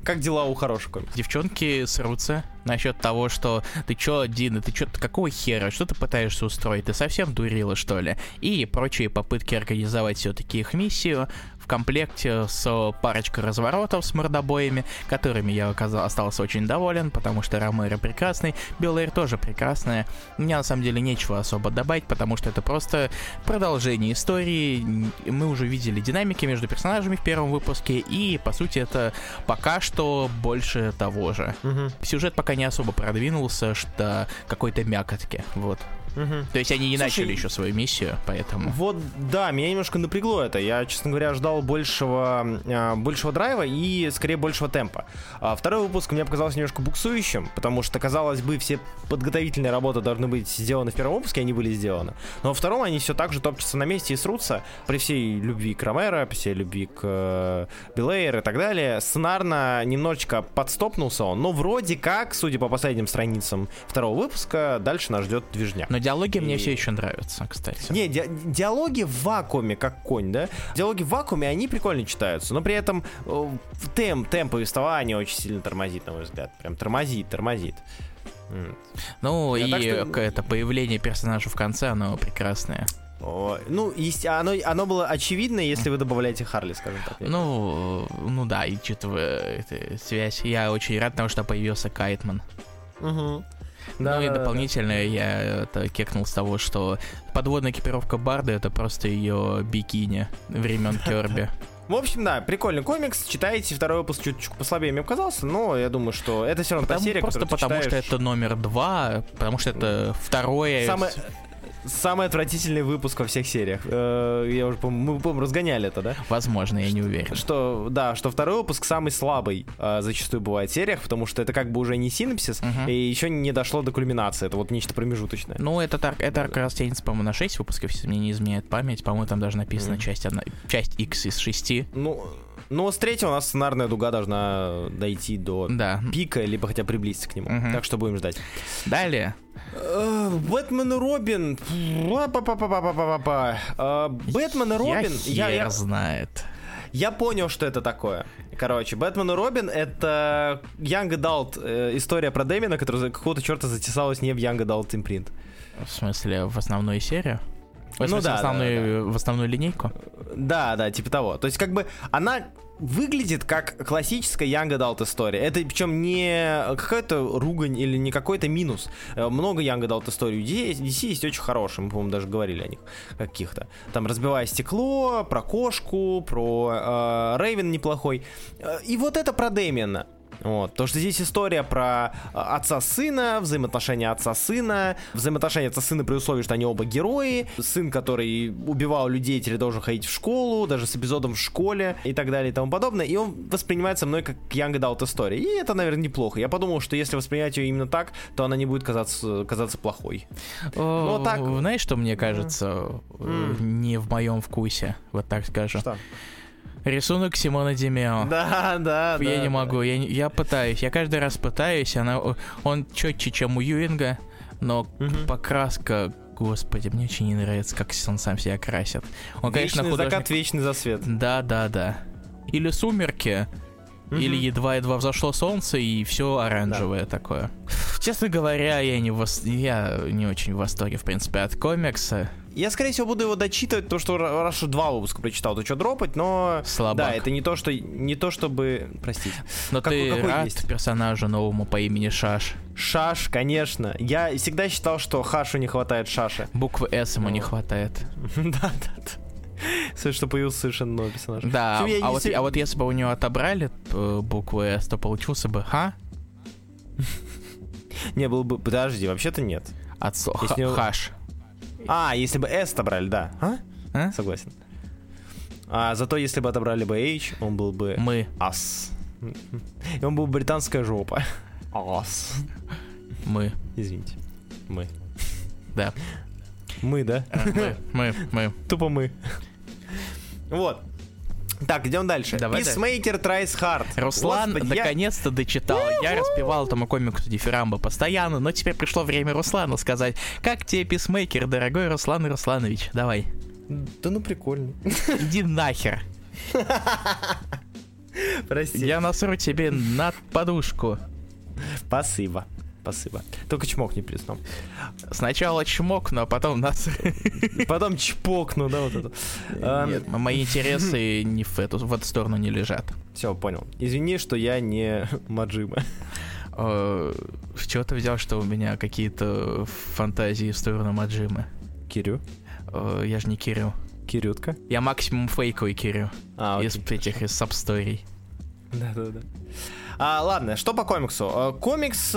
Speaker 2: как дела у хороших комиксов?
Speaker 1: Девчонки срутся насчет того, что ты чё, Дина, ты чё, какого хера, что ты пытаешься устроить, ты совсем дурила, что ли? И прочие попытки организовать все-таки их миссию в комплекте с парочкой разворотов с мордобоями, которыми я остался очень доволен, потому что Ромеро прекрасный, Белэйр тоже прекрасная. Мне на самом деле нечего особо добавить, потому что это просто продолжение истории. Мы уже видели динамики между персонажами в первом выпуске, и по сути это пока что больше того же. Сюжет пока не особо продвинулся, что какой-то мякотки, вот. То есть они не
Speaker 2: Слушай,
Speaker 1: начали еще свою миссию, поэтому...
Speaker 2: Вот, да, меня немножко напрягло это. Я, честно говоря, ждал большего, а, большего драйва и, скорее, большего темпа. А второй выпуск мне показался немножко буксующим, потому что, казалось бы, все подготовительные работы должны быть сделаны в первом выпуске, они были сделаны. Но во втором они все так же топчутся на месте и срутся при всей любви к Ромеро, при всей любви к э, и так далее. Сценарно немножечко подстопнулся он, но вроде как, судя по последним страницам второго выпуска, дальше нас ждет движняк.
Speaker 1: Но диалоги мне
Speaker 2: И-
Speaker 1: все еще нравятся, кстати.
Speaker 2: Не, ди- диалоги в вакууме, как конь, да? Диалоги в вакууме, они прикольно читаются, но при этом э, темп, темп повествования очень сильно тормозит, на мой взгляд. Прям тормозит, тормозит.
Speaker 1: Ну
Speaker 2: Я
Speaker 1: и
Speaker 2: так что-
Speaker 1: это появление персонажа в конце, оно прекрасное.
Speaker 2: О, ну, есть, оно, оно было очевидно, если вы добавляете Харли, скажем так.
Speaker 1: Ну, ну да, и учитывая эту связь, я очень рад, потому что появился Кайтман.
Speaker 2: Мгм.
Speaker 1: ну
Speaker 2: Да,
Speaker 1: и
Speaker 2: да, да,
Speaker 1: дополнительно я это кекнул с того, что подводная экипировка Барды это просто ее бикини времен Керби.
Speaker 2: В общем, да, прикольный комикс. Читайте, второй выпуск чуть-чуть послабее мне показался, но я думаю, что это все равно та
Speaker 1: Потому-
Speaker 2: серия,
Speaker 1: просто потому что
Speaker 2: читаешь.
Speaker 1: это номер два, потому что это второе.
Speaker 2: Самое, самый отвратительный выпуск во всех сериях. Э, Я уже, по-моему, мы, по-моему, разгоняли это, да?
Speaker 1: Возможно, я не уверен.
Speaker 2: Что, да, что второй выпуск самый слабый э, зачастую бывает в сериях, потому что это как бы уже не синапсис,
Speaker 1: Мгм.
Speaker 2: и еще не дошло до кульминации. Это вот нечто промежуточное.
Speaker 1: Ну, это так, это как раз тянется, по-моему, на 6 выпусков, если мне не изменяет память. По-моему, там даже написано часть, одна, часть X из 6.
Speaker 2: Ну, но с третьего у нас сценарная дуга должна дойти до
Speaker 1: Да.
Speaker 2: пика, либо хотя приблизиться к нему.
Speaker 1: Мгм.
Speaker 2: Так что будем ждать.
Speaker 1: Далее.
Speaker 2: Э, Бэтмен и Робин. Э, Бэтмен и Робин.
Speaker 1: Я,
Speaker 2: Я, я,
Speaker 1: знает.
Speaker 2: я понял, что это такое. Короче, Бэтмен и Робин это Young Adult э, история про Дэмина, которая какого-то черта затесалась не в Young Adult импринт.
Speaker 1: В смысле, в основную серию? В
Speaker 2: Ну
Speaker 1: смысле,
Speaker 2: да,
Speaker 1: в, основную,
Speaker 2: да,
Speaker 1: в основную линейку?
Speaker 2: Да, да, типа того. То есть, как бы она выглядит как классическая Young Adult история. Это причем не какая-то ругань или не какой-то минус. Э, Много Young Adult историй. У DC DC есть очень хорошие, мы, по-моему, даже говорили о них каких-то. Там «Разбивая стекло», про кошку, про э, Рейвен неплохой. Э, И вот это про Дэмиана. Вот, то, что здесь история про э, отца-сына, взаимоотношения отца-сына, взаимоотношения отца-сына при условии, что они оба герои, сын, который убивал людей, теперь должен ходить в школу, даже с эпизодом в школе и так далее и тому подобное, и он воспринимается мной как Young Adult история, и это, наверное, неплохо. Я подумал, что если воспринять ее именно так, то она не будет казаться, казаться плохой.
Speaker 1: О,
Speaker 2: так.
Speaker 1: Знаешь, что мне кажется э, не в моем вкусе, вот так скажу.
Speaker 2: Что?
Speaker 1: Рисунок Симона Демео.
Speaker 2: Да, да,
Speaker 1: Я
Speaker 2: да,
Speaker 1: не
Speaker 2: да.
Speaker 1: могу, я, не- я пытаюсь, я каждый раз пытаюсь, она, он четче, чем у Юинга, но
Speaker 2: Мгм.
Speaker 1: покраска, господи, мне очень не нравится, как он сам себя красит. Он, конечно,
Speaker 2: Вечный
Speaker 1: художник...
Speaker 2: закат, вечный засвет.
Speaker 1: Да, да, да. Или сумерки, или
Speaker 2: Мгм.
Speaker 1: едва-едва взошло солнце, и все оранжевое такое. Честно говоря, я не, вос- я не очень в восторге, в принципе, от комикса.
Speaker 2: Я, скорее всего, буду его дочитывать, то что ра- раз уж два выпуска прочитал, то что дропать, но...
Speaker 1: Слабак.
Speaker 2: Да, это не то, что... Не то, чтобы... Простите.
Speaker 1: Но
Speaker 2: какой-
Speaker 1: ты
Speaker 2: какой
Speaker 1: рад
Speaker 2: есть?
Speaker 1: персонажу новому по имени Шаш?
Speaker 2: Шаш, конечно. Я всегда считал, что Хашу не хватает Шаши.
Speaker 1: Буквы «С» ему не
Speaker 2: Ну.
Speaker 1: хватает.
Speaker 2: Да, да, да. что появился совершенно новый персонаж.
Speaker 1: Да, а вот, а вот если бы у него отобрали э, букву «С», то получился бы «Ха»,
Speaker 2: Не, был бы... Подожди, вообще-то нет.
Speaker 1: от слова
Speaker 2: Если у него-
Speaker 1: «Хаш».
Speaker 2: А, если бы S отобрали, да. А?
Speaker 1: А?
Speaker 2: Согласен. А зато если бы отобрали бы H, он был бы
Speaker 1: Мы,
Speaker 2: Ас. И он был британская жопа. Ас.
Speaker 1: мы,
Speaker 2: Извините. Мы.
Speaker 1: да.
Speaker 2: Мы, да?
Speaker 1: Мы, мы, мы.
Speaker 2: Тупо мы. Вот. Так, идем дальше.
Speaker 1: Давай
Speaker 2: Peacemaker tries hard.
Speaker 1: Руслан
Speaker 2: Господи, я-
Speaker 1: наконец-то дочитал. Я распевал этому комиксу дифирамбы постоянно, но теперь пришло время Руслану сказать, как тебе писмейкер, дорогой Руслан Русланович? Давай,
Speaker 2: Да ну прикольно.
Speaker 1: иди нахер.
Speaker 2: Прости.
Speaker 1: Я насру тебе на подушку.
Speaker 2: Спасибо. Спасибо. Только чмок не присном.
Speaker 1: Сначала чмокну, а потом нас...
Speaker 2: Потом чпокну, да, вот это. А,
Speaker 1: Нет, мои интересы не в эту, в эту сторону не лежат.
Speaker 2: Все, понял. Извини, что я не Маджима.
Speaker 1: Э, С чего ты взял, что у меня какие-то фантазии в сторону Маджимы?
Speaker 2: Кирю.
Speaker 1: Э, Я же не Кирю.
Speaker 2: Кирютка.
Speaker 1: Я максимум фейковый Кирю.
Speaker 2: А,
Speaker 1: из
Speaker 2: окей.
Speaker 1: этих, из сабсторий.
Speaker 2: Да, да, да. А, ладно, что по комиксу? А, Комикс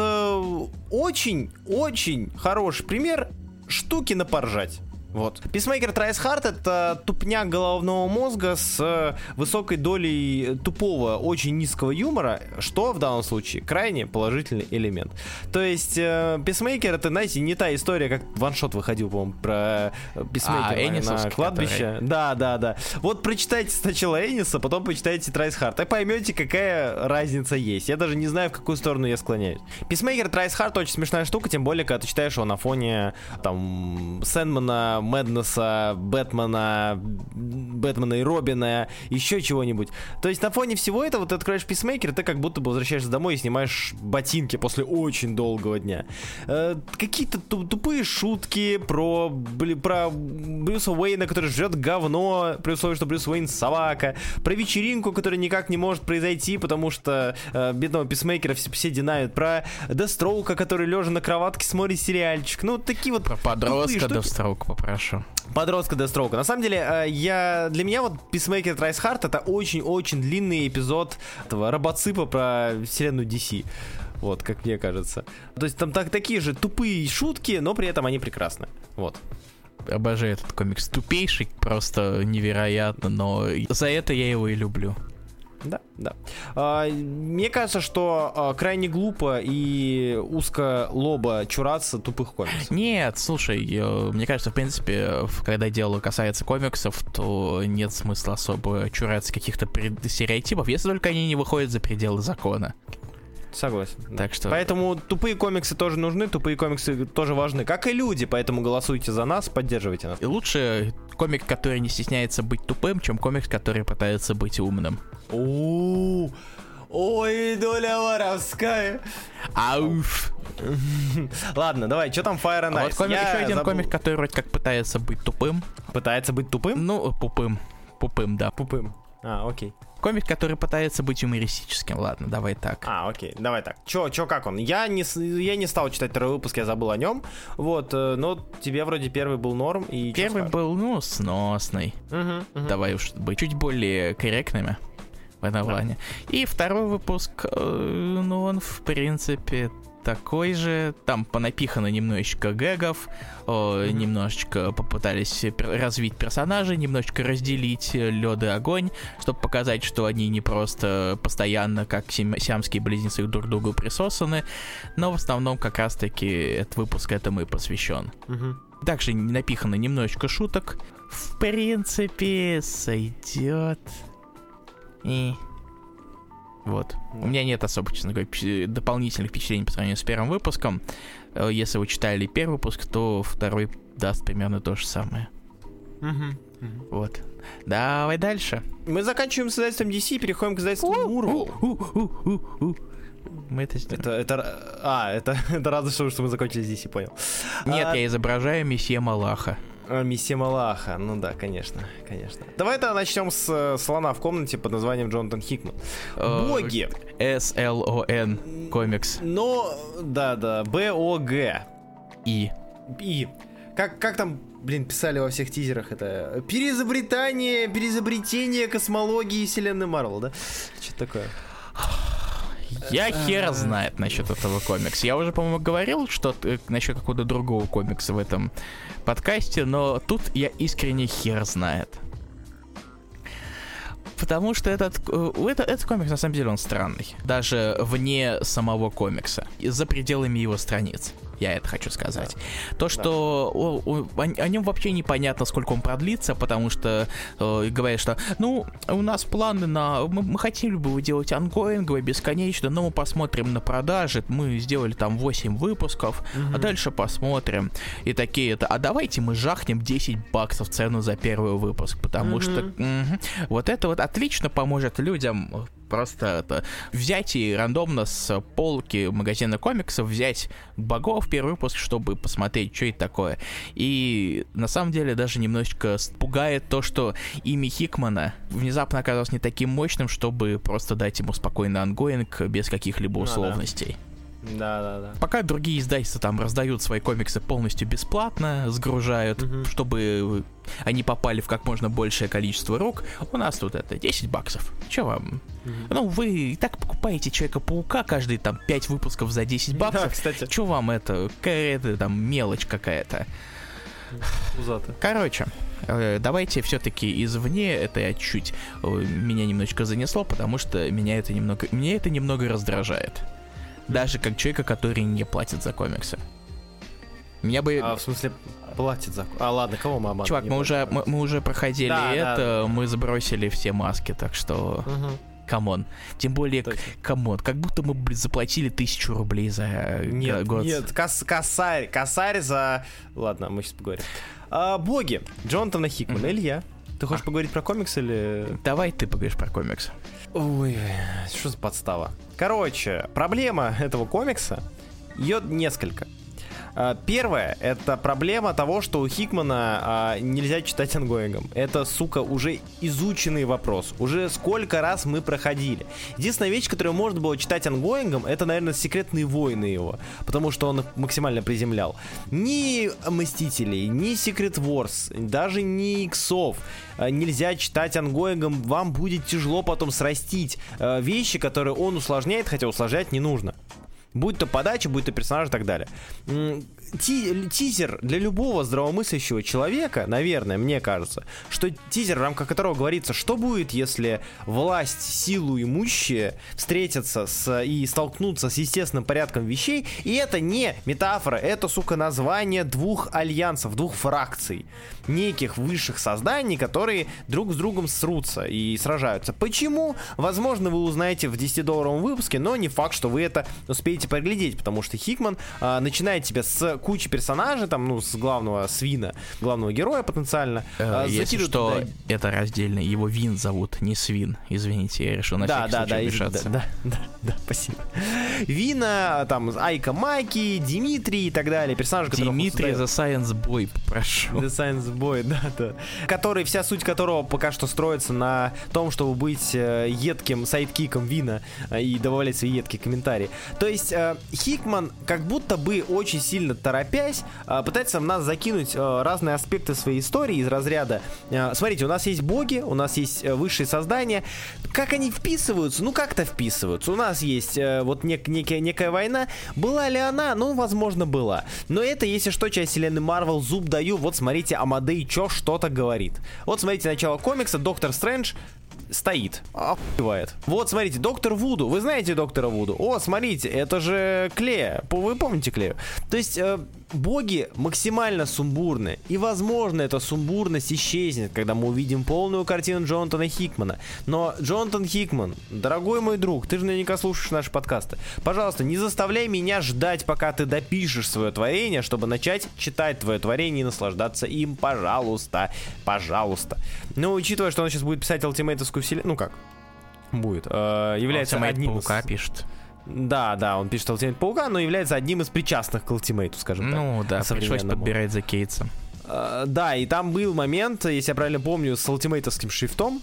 Speaker 2: очень-очень хороший пример штуки на поржать. Вот. Peacemaker Tries Hard это тупняк головного мозга с э, высокой долей тупого, очень низкого юмора, что в данном случае крайне положительный элемент. То есть э, Peacemaker это, знаете, не та история, как ваншот выходил, по-моему, про э, Peacemaker
Speaker 1: А,
Speaker 2: на- кладбище. Да, да, да. Вот прочитайте сначала Эниса, потом почитайте Трайс Хард, и поймете, какая разница есть. Я даже не знаю, в какую сторону я склоняюсь. Писмейкер Трайс Хард очень смешная штука, тем более, когда ты читаешь его на фоне там Сэндмана, Мэднесса, Бэтмена, Бэтмена и Робина, еще чего-нибудь. То есть на фоне всего этого ты откроешь Писмейкер, ты как будто бы возвращаешься домой и снимаешь ботинки после очень долгого дня. Э, какие-то ту- тупые шутки про, бли- про Брюса Уэйна, который жрет говно, при условии, что Брюс Уэйн собака, про вечеринку, которая никак не может произойти, потому что э, бедного писмейкера все, все динают, про Дестроука, который лежа на кроватке смотрит сериальчик. Ну, такие вот
Speaker 1: Про подростка
Speaker 2: штуки.
Speaker 1: Попрошу.
Speaker 2: Подростка Дестроука. На самом деле, э, я для меня вот Peacemaker Tries Hard это очень-очень длинный эпизод этого робоципа про вселенную DC. Вот, как мне кажется. То есть там так, такие же тупые шутки, но при этом они прекрасны. Вот.
Speaker 1: Обожаю этот комикс. Тупейший, просто невероятно, но за это я его и люблю.
Speaker 2: Да, да. А, мне кажется, что а, крайне глупо и узко лоба чураться тупых комиксов.
Speaker 1: Нет, слушай, э, мне кажется, в принципе, когда дело касается комиксов, то нет смысла особо чураться каких-то стереотипов, если только они не выходят за пределы закона.
Speaker 2: Согласен. да.
Speaker 1: Так что
Speaker 2: Поэтому тупые комиксы тоже нужны, тупые комиксы тоже важны, как и люди, поэтому голосуйте за нас, поддерживайте нас.
Speaker 1: и лучше комик, который не стесняется быть тупым, чем комикс, который пытается быть умным.
Speaker 2: Ой, доля воровская.
Speaker 1: Ауф.
Speaker 2: Ладно, давай, что там Fire and
Speaker 1: А
Speaker 2: Ice?
Speaker 1: вот комик,
Speaker 2: Я
Speaker 1: еще один
Speaker 2: забыл.
Speaker 1: комик, который вроде как пытается быть тупым.
Speaker 2: Пытается быть тупым?
Speaker 1: Ну, пупым. Пупым, да.
Speaker 2: Пупым. А, окей.
Speaker 1: Комик, который пытается быть юмористическим. Ладно, давай так.
Speaker 2: А, окей, давай так. Чё, чё, как он? Я не, я не стал читать второй выпуск, я забыл о нем. Вот, э, но тебе вроде первый был норм. И
Speaker 1: Первый был, ну, сносный.
Speaker 2: Мгм, мгм.
Speaker 1: Давай уж быть чуть более корректными в этом плане. И второй выпуск, э, ну, он, в принципе, такой же. Там понапихано немножечко гэгов, э,
Speaker 2: Мгм.
Speaker 1: немножечко попытались развить персонажей, немножечко разделить лед и огонь, чтобы показать, что они не просто постоянно, как сиамские близнецы, друг к другу присосаны, но в основном как раз-таки этот выпуск этому и посвящен.
Speaker 2: Мгм.
Speaker 1: Также напихано немножечко шуток. В принципе, сойдет. И... Вот. У меня нет особо, честно говоря, дополнительных впечатлений по сравнению с первым выпуском. Э, Если вы читали первый выпуск, то второй даст примерно то же самое.
Speaker 2: Мгм. Мгм.
Speaker 1: Вот. Давай дальше.
Speaker 2: Мы заканчиваем с издательством DC и переходим к издательству Marvel.
Speaker 1: Мы это сделаем.
Speaker 2: Это, это, а, это, это разве что, что мы закончили с DC, понял.
Speaker 1: Нет,
Speaker 2: А,
Speaker 1: я изображаю месье Малаха.
Speaker 2: А, Месье Малаха, ну да, конечно, конечно. Давай-то начнем с э, слона в комнате под названием Джонатан Хикман.
Speaker 1: Э,
Speaker 2: Боги.
Speaker 1: S-L-O-N комикс.
Speaker 2: Но, да-да, Б-О-Г.
Speaker 1: И.
Speaker 2: И Как, как там, блин, писали во всех тизерах это? Переизобретание, переизобретение космологии вселенной Марвел, да? Что-то такое.
Speaker 1: Я хер знает насчет этого комикса. Я уже, по-моему, говорил что насчет какого-то другого комикса в этом подкасте, но тут я искренне хер знает. Потому что этот, э, этот, этот комикс, на самом деле, он странный. Даже вне самого комикса. За пределами его страниц. Я это хочу сказать. Да. То, что да. о, о, о, о нем вообще непонятно, сколько он продлится, потому что э, говорят, что ну, у нас планы на. Мы, мы хотели бы его делать ангоингово, бесконечно, но мы посмотрим на продажи. Мы сделали там 8 выпусков, угу. а дальше посмотрим. И такие это. А давайте мы жахнем 10 баксов цену за первый выпуск, потому угу. что угу, вот это вот отлично поможет людям просто это взять и рандомно с полки магазина комиксов взять богов первый выпуск, чтобы посмотреть, что это такое. И на самом деле даже немножечко пугает то, что имя Хикмана внезапно оказалось не таким мощным, чтобы просто дать ему спокойно ongoing без каких-либо условностей. Ну, да.
Speaker 2: Да, да, да.
Speaker 1: Пока другие издательства там раздают свои комиксы полностью бесплатно, сгружают, угу. чтобы они попали в как можно большее количество рук, у нас тут это 10 баксов. Че вам? Угу. Ну, вы и так покупаете Человека-паука каждый там 5 выпусков за 10 баксов. Да,
Speaker 2: кстати.
Speaker 1: Че вам это? Какая-то там мелочь какая-то.
Speaker 2: Узато.
Speaker 1: Короче, э, давайте все-таки извне это я чуть э, меня немножечко занесло, потому что меня это немного, меня это немного раздражает даже как человека, который не платит за комиксы. Меня бы...
Speaker 2: А, в смысле, платит за... А, ладно, кого мы
Speaker 1: Чувак, мы уже, мы, мы уже проходили да, это, да, да. мы сбросили все маски, так что... Угу. Come on. Тем более, come on, как будто мы блин, заплатили тысячу рублей за э,
Speaker 2: нет,
Speaker 1: год.
Speaker 2: Нет, кос косарь, косарь за... Ладно, мы сейчас поговорим. А, боги. Джонатана Хикмана, mm-hmm. Илья. Ты хочешь а. поговорить про комикс или...
Speaker 1: Давай ты поговоришь про комикс.
Speaker 2: Ой, что за подстава? Короче, проблема этого комикса, ее несколько. А, первое, это проблема того, что у Хикмана а, нельзя читать ongoing ом. Это, сука, уже изученный вопрос. Уже сколько раз мы проходили. Единственная вещь, которую можно было читать ongoing ом, это, наверное, секретные войны его. Потому что он максимально приземлял. Ни Мстителей, ни Secret Wars, даже ни Иксов а, нельзя читать ongoing ом. Вам будет тяжело потом срастить а, вещи, которые он усложняет, хотя усложнять не нужно. Будь то подача, будь то персонаж и так далее. Ти тизер для любого здравомыслящего человека, наверное, мне кажется, что тизер, в рамках которого говорится, что будет, если власть, силу имущие встретятся с, и столкнутся с естественным порядком вещей, и это не метафора, это, сука, название двух альянсов, двух фракций, неких высших созданий, которые друг с другом срутся и сражаются. Почему? Возможно, вы узнаете в 10-долларовом выпуске, но не факт, что вы это успеете можете поглядеть, потому что Хикман а, начинает тебя с кучи персонажей, там, ну, с главного свина, главного героя потенциально.
Speaker 1: Э, а, если что, туда... это раздельно. Его Вин зовут, не Свин. Извините, я решил на да, всякий да, случай да,
Speaker 2: Да, да, да, да, спасибо. Вина, там, Айка Майки, Димитрий и так далее. Персонажи,
Speaker 1: которые... Димитрий The Science Boy, прошу.
Speaker 2: The Science Boy, да, да. Который, вся суть которого пока что строится на том, чтобы быть э, едким сайдкиком Вина э, и добавлять свои едкие комментарии. То есть э, Хикман, как будто бы очень сильно торопясь, э, пытается в нас закинуть э, разные аспекты своей истории из разряда. Э, смотрите, у нас есть боги, у нас есть э, высшие создания. Как они вписываются? Ну, как-то вписываются. У нас есть э, вот нек- некая, некая война. Была ли она? Ну, возможно, была. Но это, если что, часть вселенной Марвел, зуб даю. Вот смотрите, Амадей чё что-то говорит. Вот смотрите начало комикса, Доктор Стрэндж стоит, охуевает. Вот, смотрите, доктор Вуду. Вы знаете доктора Вуду? О, смотрите, это же Клея. Вы помните Клею? То есть, э, боги максимально сумбурны. И, возможно, эта сумбурность исчезнет, когда мы увидим полную картину Джонатана Хикмана. Но, Джонатан Хикман, дорогой мой друг, ты же наверняка слушаешь наши подкасты. Пожалуйста, не заставляй меня ждать, пока ты допишешь свое творение, чтобы начать читать твое творение и наслаждаться им. Пожалуйста. Пожалуйста. Ну, учитывая, что он сейчас будет писать ультимейтовскую вселенную, ну как, будет, э, является
Speaker 1: Ultimate
Speaker 2: одним
Speaker 1: Паука
Speaker 2: из...
Speaker 1: пишет.
Speaker 2: Да, да, он пишет Ultimate Паука, но является одним из причастных к Ultimate, скажем так.
Speaker 1: Ну да, пришлось подбирать за Кейтса.
Speaker 2: Uh, да, и там был момент, если я правильно помню, с ультимейтовским шрифтом,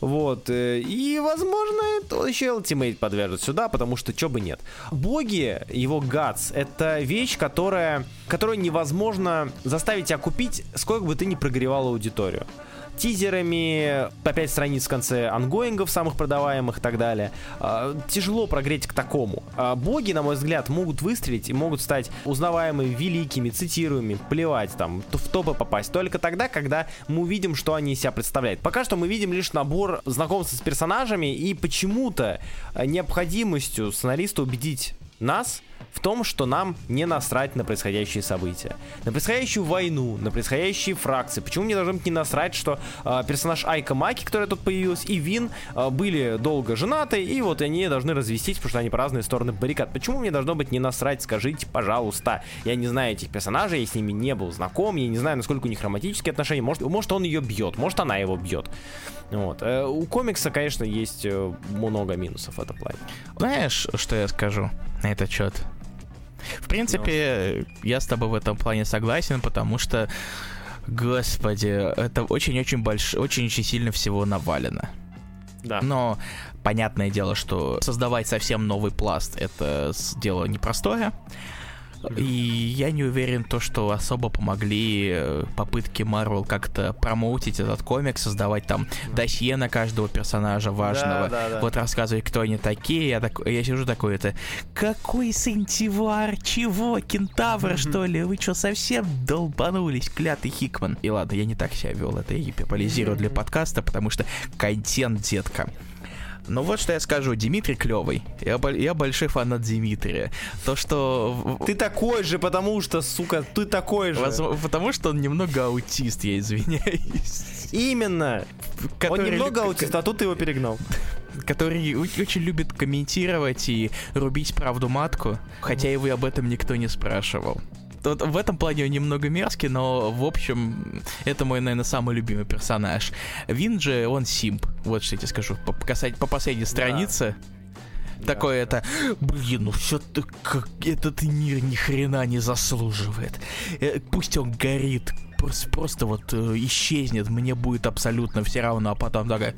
Speaker 2: Вот. э, И, возможно, это еще Ultimate подвяжут сюда, потому что чё бы нет. Боги, его гадс, это вещь, которая, которую невозможно заставить тебя купить, сколько бы ты ни прогревал аудиторию тизерами, по 5 страниц в конце ангоингов самых продаваемых и так далее. А, Тяжело прогреть к такому. А Боги, на мой взгляд, могут выстрелить и могут стать узнаваемыми, великими, цитируемыми, плевать там, в топы попасть. Только тогда, когда мы увидим, что они из себя представляют. Пока что мы видим лишь набор знакомств с персонажами и почему-то э, необходимостью сценариста убедить нас в том, что нам не насрать на происходящие события. На происходящую войну, на происходящие фракции. Почему мне должно быть не насрать, что э, персонаж Айка Маки, которая тут появилась, и Вин э, были долго женаты, и вот они должны развестись, потому что они по разные стороны баррикад. Почему мне должно быть не насрать, скажите, пожалуйста. Я не знаю этих персонажей, я с ними не был знаком, я не знаю, насколько у них романтические отношения. Может, может он ее бьет, может она его бьет. Вот. Э, у комикса, конечно, есть э, много минусов в этом плане.
Speaker 1: Знаешь, что я скажу на этот счет? В принципе, я с тобой в этом плане согласен, потому что, господи, это очень-очень больш... очень-очень сильно всего навалено.
Speaker 2: Да.
Speaker 1: Но понятное дело, что создавать совсем новый пласт это дело непростое. И я не уверен, то, что особо помогли э, попытки Marvel как-то промоутить этот комик, создавать там досье на каждого персонажа важного.
Speaker 2: да, да.
Speaker 1: Вот рассказывать, кто они такие. Я, так, я сижу такой, это какой сентивар? Чего? Кентавр, что ли? Вы что, совсем долбанулись, клятый Хикман? И ладно, я не так себя вел, это я гиперболизирую для подкаста, потому что контент, детка. Ну вот что я скажу, Димитрий клевый. Я, я большой фанат Димитрия. То, что...
Speaker 2: Ты такой же, потому что, сука, ты такой же.
Speaker 1: потому что он немного аутист, я извиняюсь.
Speaker 2: Именно.
Speaker 1: Который
Speaker 2: Он немного аутист, а тут ты его перегнал.
Speaker 1: который очень любит комментировать и рубить правду матку, хотя его об этом никто не спрашивал. Вот в этом плане он немного мерзкий, но в общем, это мой, наверное, самый любимый персонаж. Вин же, он симп, вот что я тебе скажу, по, касать- по последней странице. Такое это, блин, ну все как этот мир ни хрена не заслуживает. Э, Пусть он горит, просто, просто вот э, исчезнет, мне будет абсолютно все равно, а потом такая.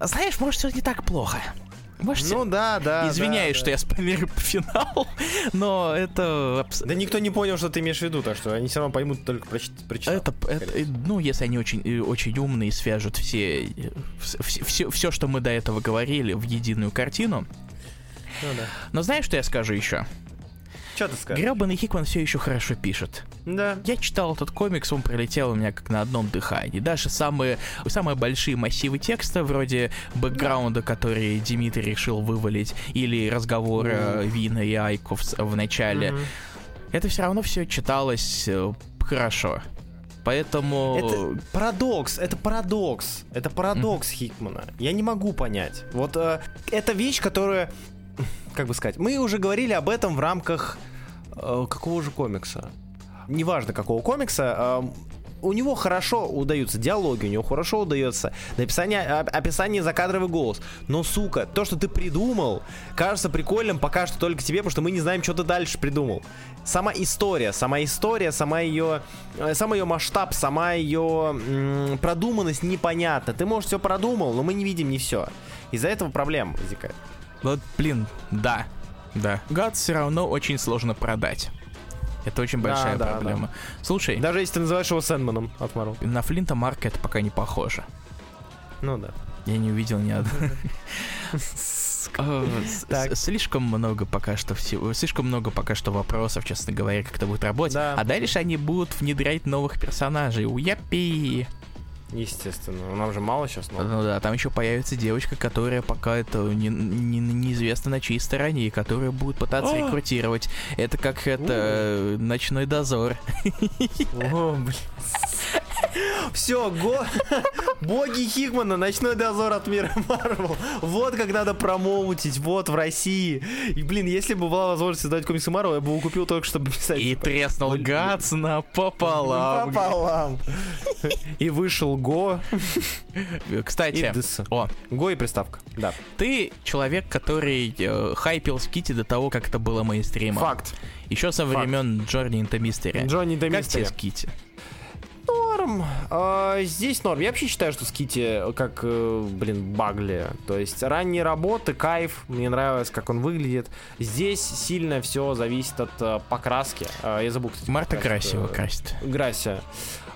Speaker 1: Знаешь, может, все не так плохо. Может,
Speaker 2: Ну да, да.
Speaker 1: Извиняюсь,
Speaker 2: да,
Speaker 1: что я спойлерю по финалу, но это
Speaker 2: Да никто не понял, что ты имеешь в виду, так что они все равно поймут только прочит- прочитав.
Speaker 1: Это, это, э, ну, если они очень, э, очень умные, свяжут все, все, все, все, что мы до этого говорили, в единую картину.
Speaker 2: Ну да.
Speaker 1: Но знаешь, что я скажу еще?
Speaker 2: Что ты скажешь?
Speaker 1: Гребаный Хикман все еще хорошо пишет.
Speaker 2: Да.
Speaker 1: Я читал этот комикс, он пролетел у меня как на одном дыхании. Даже самые, самые большие массивы текста, вроде бэкграунда, который Дмитрий решил вывалить, или разговора Вина и Айко в, начале,
Speaker 2: Мгм.
Speaker 1: это все равно все читалось э, хорошо. Поэтому...
Speaker 2: Это парадокс, это парадокс. Это парадокс Хикмана. Я не могу понять. Вот э, это вещь, которая, как бы сказать, мы уже говорили об этом в рамках э, какого же комикса? Неважно какого комикса. э, у него хорошо удаются диалоги, у него хорошо удается написание, описание закадровый голос. Но, сука, то, что ты придумал, кажется прикольным пока что только тебе, потому что мы не знаем, что ты дальше придумал. Сама история, сама история, сама ее, э, сам ее масштаб, сама ее м, продуманность непонятна. Ты, может, все продумал, но мы не видим не все. Из-за этого проблем возникает.
Speaker 1: Вот, блин, да. Да. Гад все равно очень сложно продать. Это очень
Speaker 2: Да,
Speaker 1: большая
Speaker 2: да,
Speaker 1: проблема. Слушай,
Speaker 2: Даже если ты называешь его Сэндманом от Marvel.
Speaker 1: на Флинта Марка это пока не похоже.
Speaker 2: Ну да.
Speaker 1: Я не увидел ни одного. Э, Слишком много пока что всего, слишком много пока что вопросов, честно говоря, как это будет работать.
Speaker 2: Да.
Speaker 1: А дальше они будут внедрять новых персонажей. Уяпи!
Speaker 2: Естественно. Нам же мало сейчас, но...
Speaker 1: Ну да, там еще появится девочка, которая пока это не, не- неизвестно на чьей стороне, и которая будет пытаться
Speaker 2: О!
Speaker 1: рекрутировать. Это как это э, ночной дозор.
Speaker 2: О, блин. Все, го... боги Хикмана, ночной дозор от мира Марвел. Вот как надо промоутить, вот в России. И, блин, если бы была возможность создать комиксы Марвел, я бы его купил только, чтобы писать.
Speaker 1: И треснул Гац напополам.
Speaker 2: Пополам. И вышел Го. И
Speaker 1: Кстати, о,
Speaker 2: Го и приставка. Да.
Speaker 1: ты человек, который э, хайпил Скити до того, как это было мейнстримом.
Speaker 2: Факт.
Speaker 1: Еще со времен Джорни Into Mystery.
Speaker 2: Джонни
Speaker 1: Как тебе
Speaker 2: Демистер.
Speaker 1: Скити?
Speaker 2: Ну, норм. А, здесь норм. Я вообще считаю, что Скити как, э, блин, Багли. То есть ранние работы, кайф. Мне нравилось, как он выглядит. Здесь сильно все зависит от э, покраски. А, я забыл, кстати.
Speaker 1: Марта
Speaker 2: покрасить,
Speaker 1: красиво
Speaker 2: э,
Speaker 1: красит.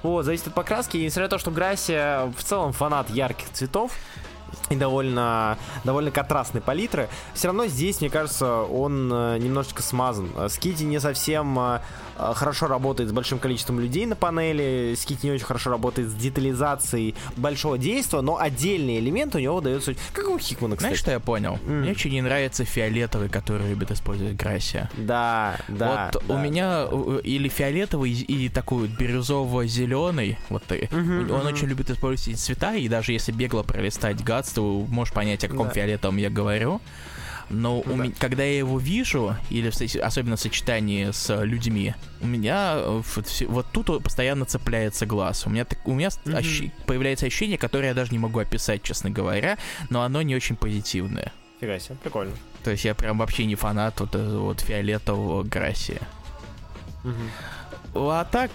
Speaker 2: Вот, зависит от покраски. И несмотря на то, что Грасия в целом фанат ярких цветов, и довольно, довольно контрастной палитры. Все равно здесь, мне кажется, он э, немножечко смазан. Скити не совсем э, э, хорошо работает с большим количеством людей на панели, Скити не очень хорошо работает с детализацией большого действия, но отдельные элементы у него даются... Как у Хикмана, кстати.
Speaker 1: Знаешь, что я понял?
Speaker 2: М.
Speaker 1: Мне очень не нравится фиолетовый, который любит использовать Грасия.
Speaker 2: Да, да.
Speaker 1: вот
Speaker 2: да.
Speaker 1: у меня э, или фиолетовый, и такой бирюзово-зеленый, вот ты.
Speaker 2: Мгм,
Speaker 1: Он
Speaker 2: мгм.
Speaker 1: очень любит использовать эти цвета, и даже если бегло пролистать гац, то можешь понять, о каком
Speaker 2: Да.
Speaker 1: фиолетовом я говорю. Но у
Speaker 2: Да.
Speaker 1: меня- когда я его вижу, или в со- особенно в сочетании с людьми, у меня э, вот, вот тут постоянно цепляется глаз. У меня, так- у меня
Speaker 2: Мгм.
Speaker 1: ощущ- появляется ощущение, которое я даже не могу описать, честно говоря, но оно не очень позитивное.
Speaker 2: Фига себе, прикольно.
Speaker 1: То есть я прям вообще не фанат вот, этого вот фиолетового Грасия.
Speaker 2: Мгм.
Speaker 1: А так,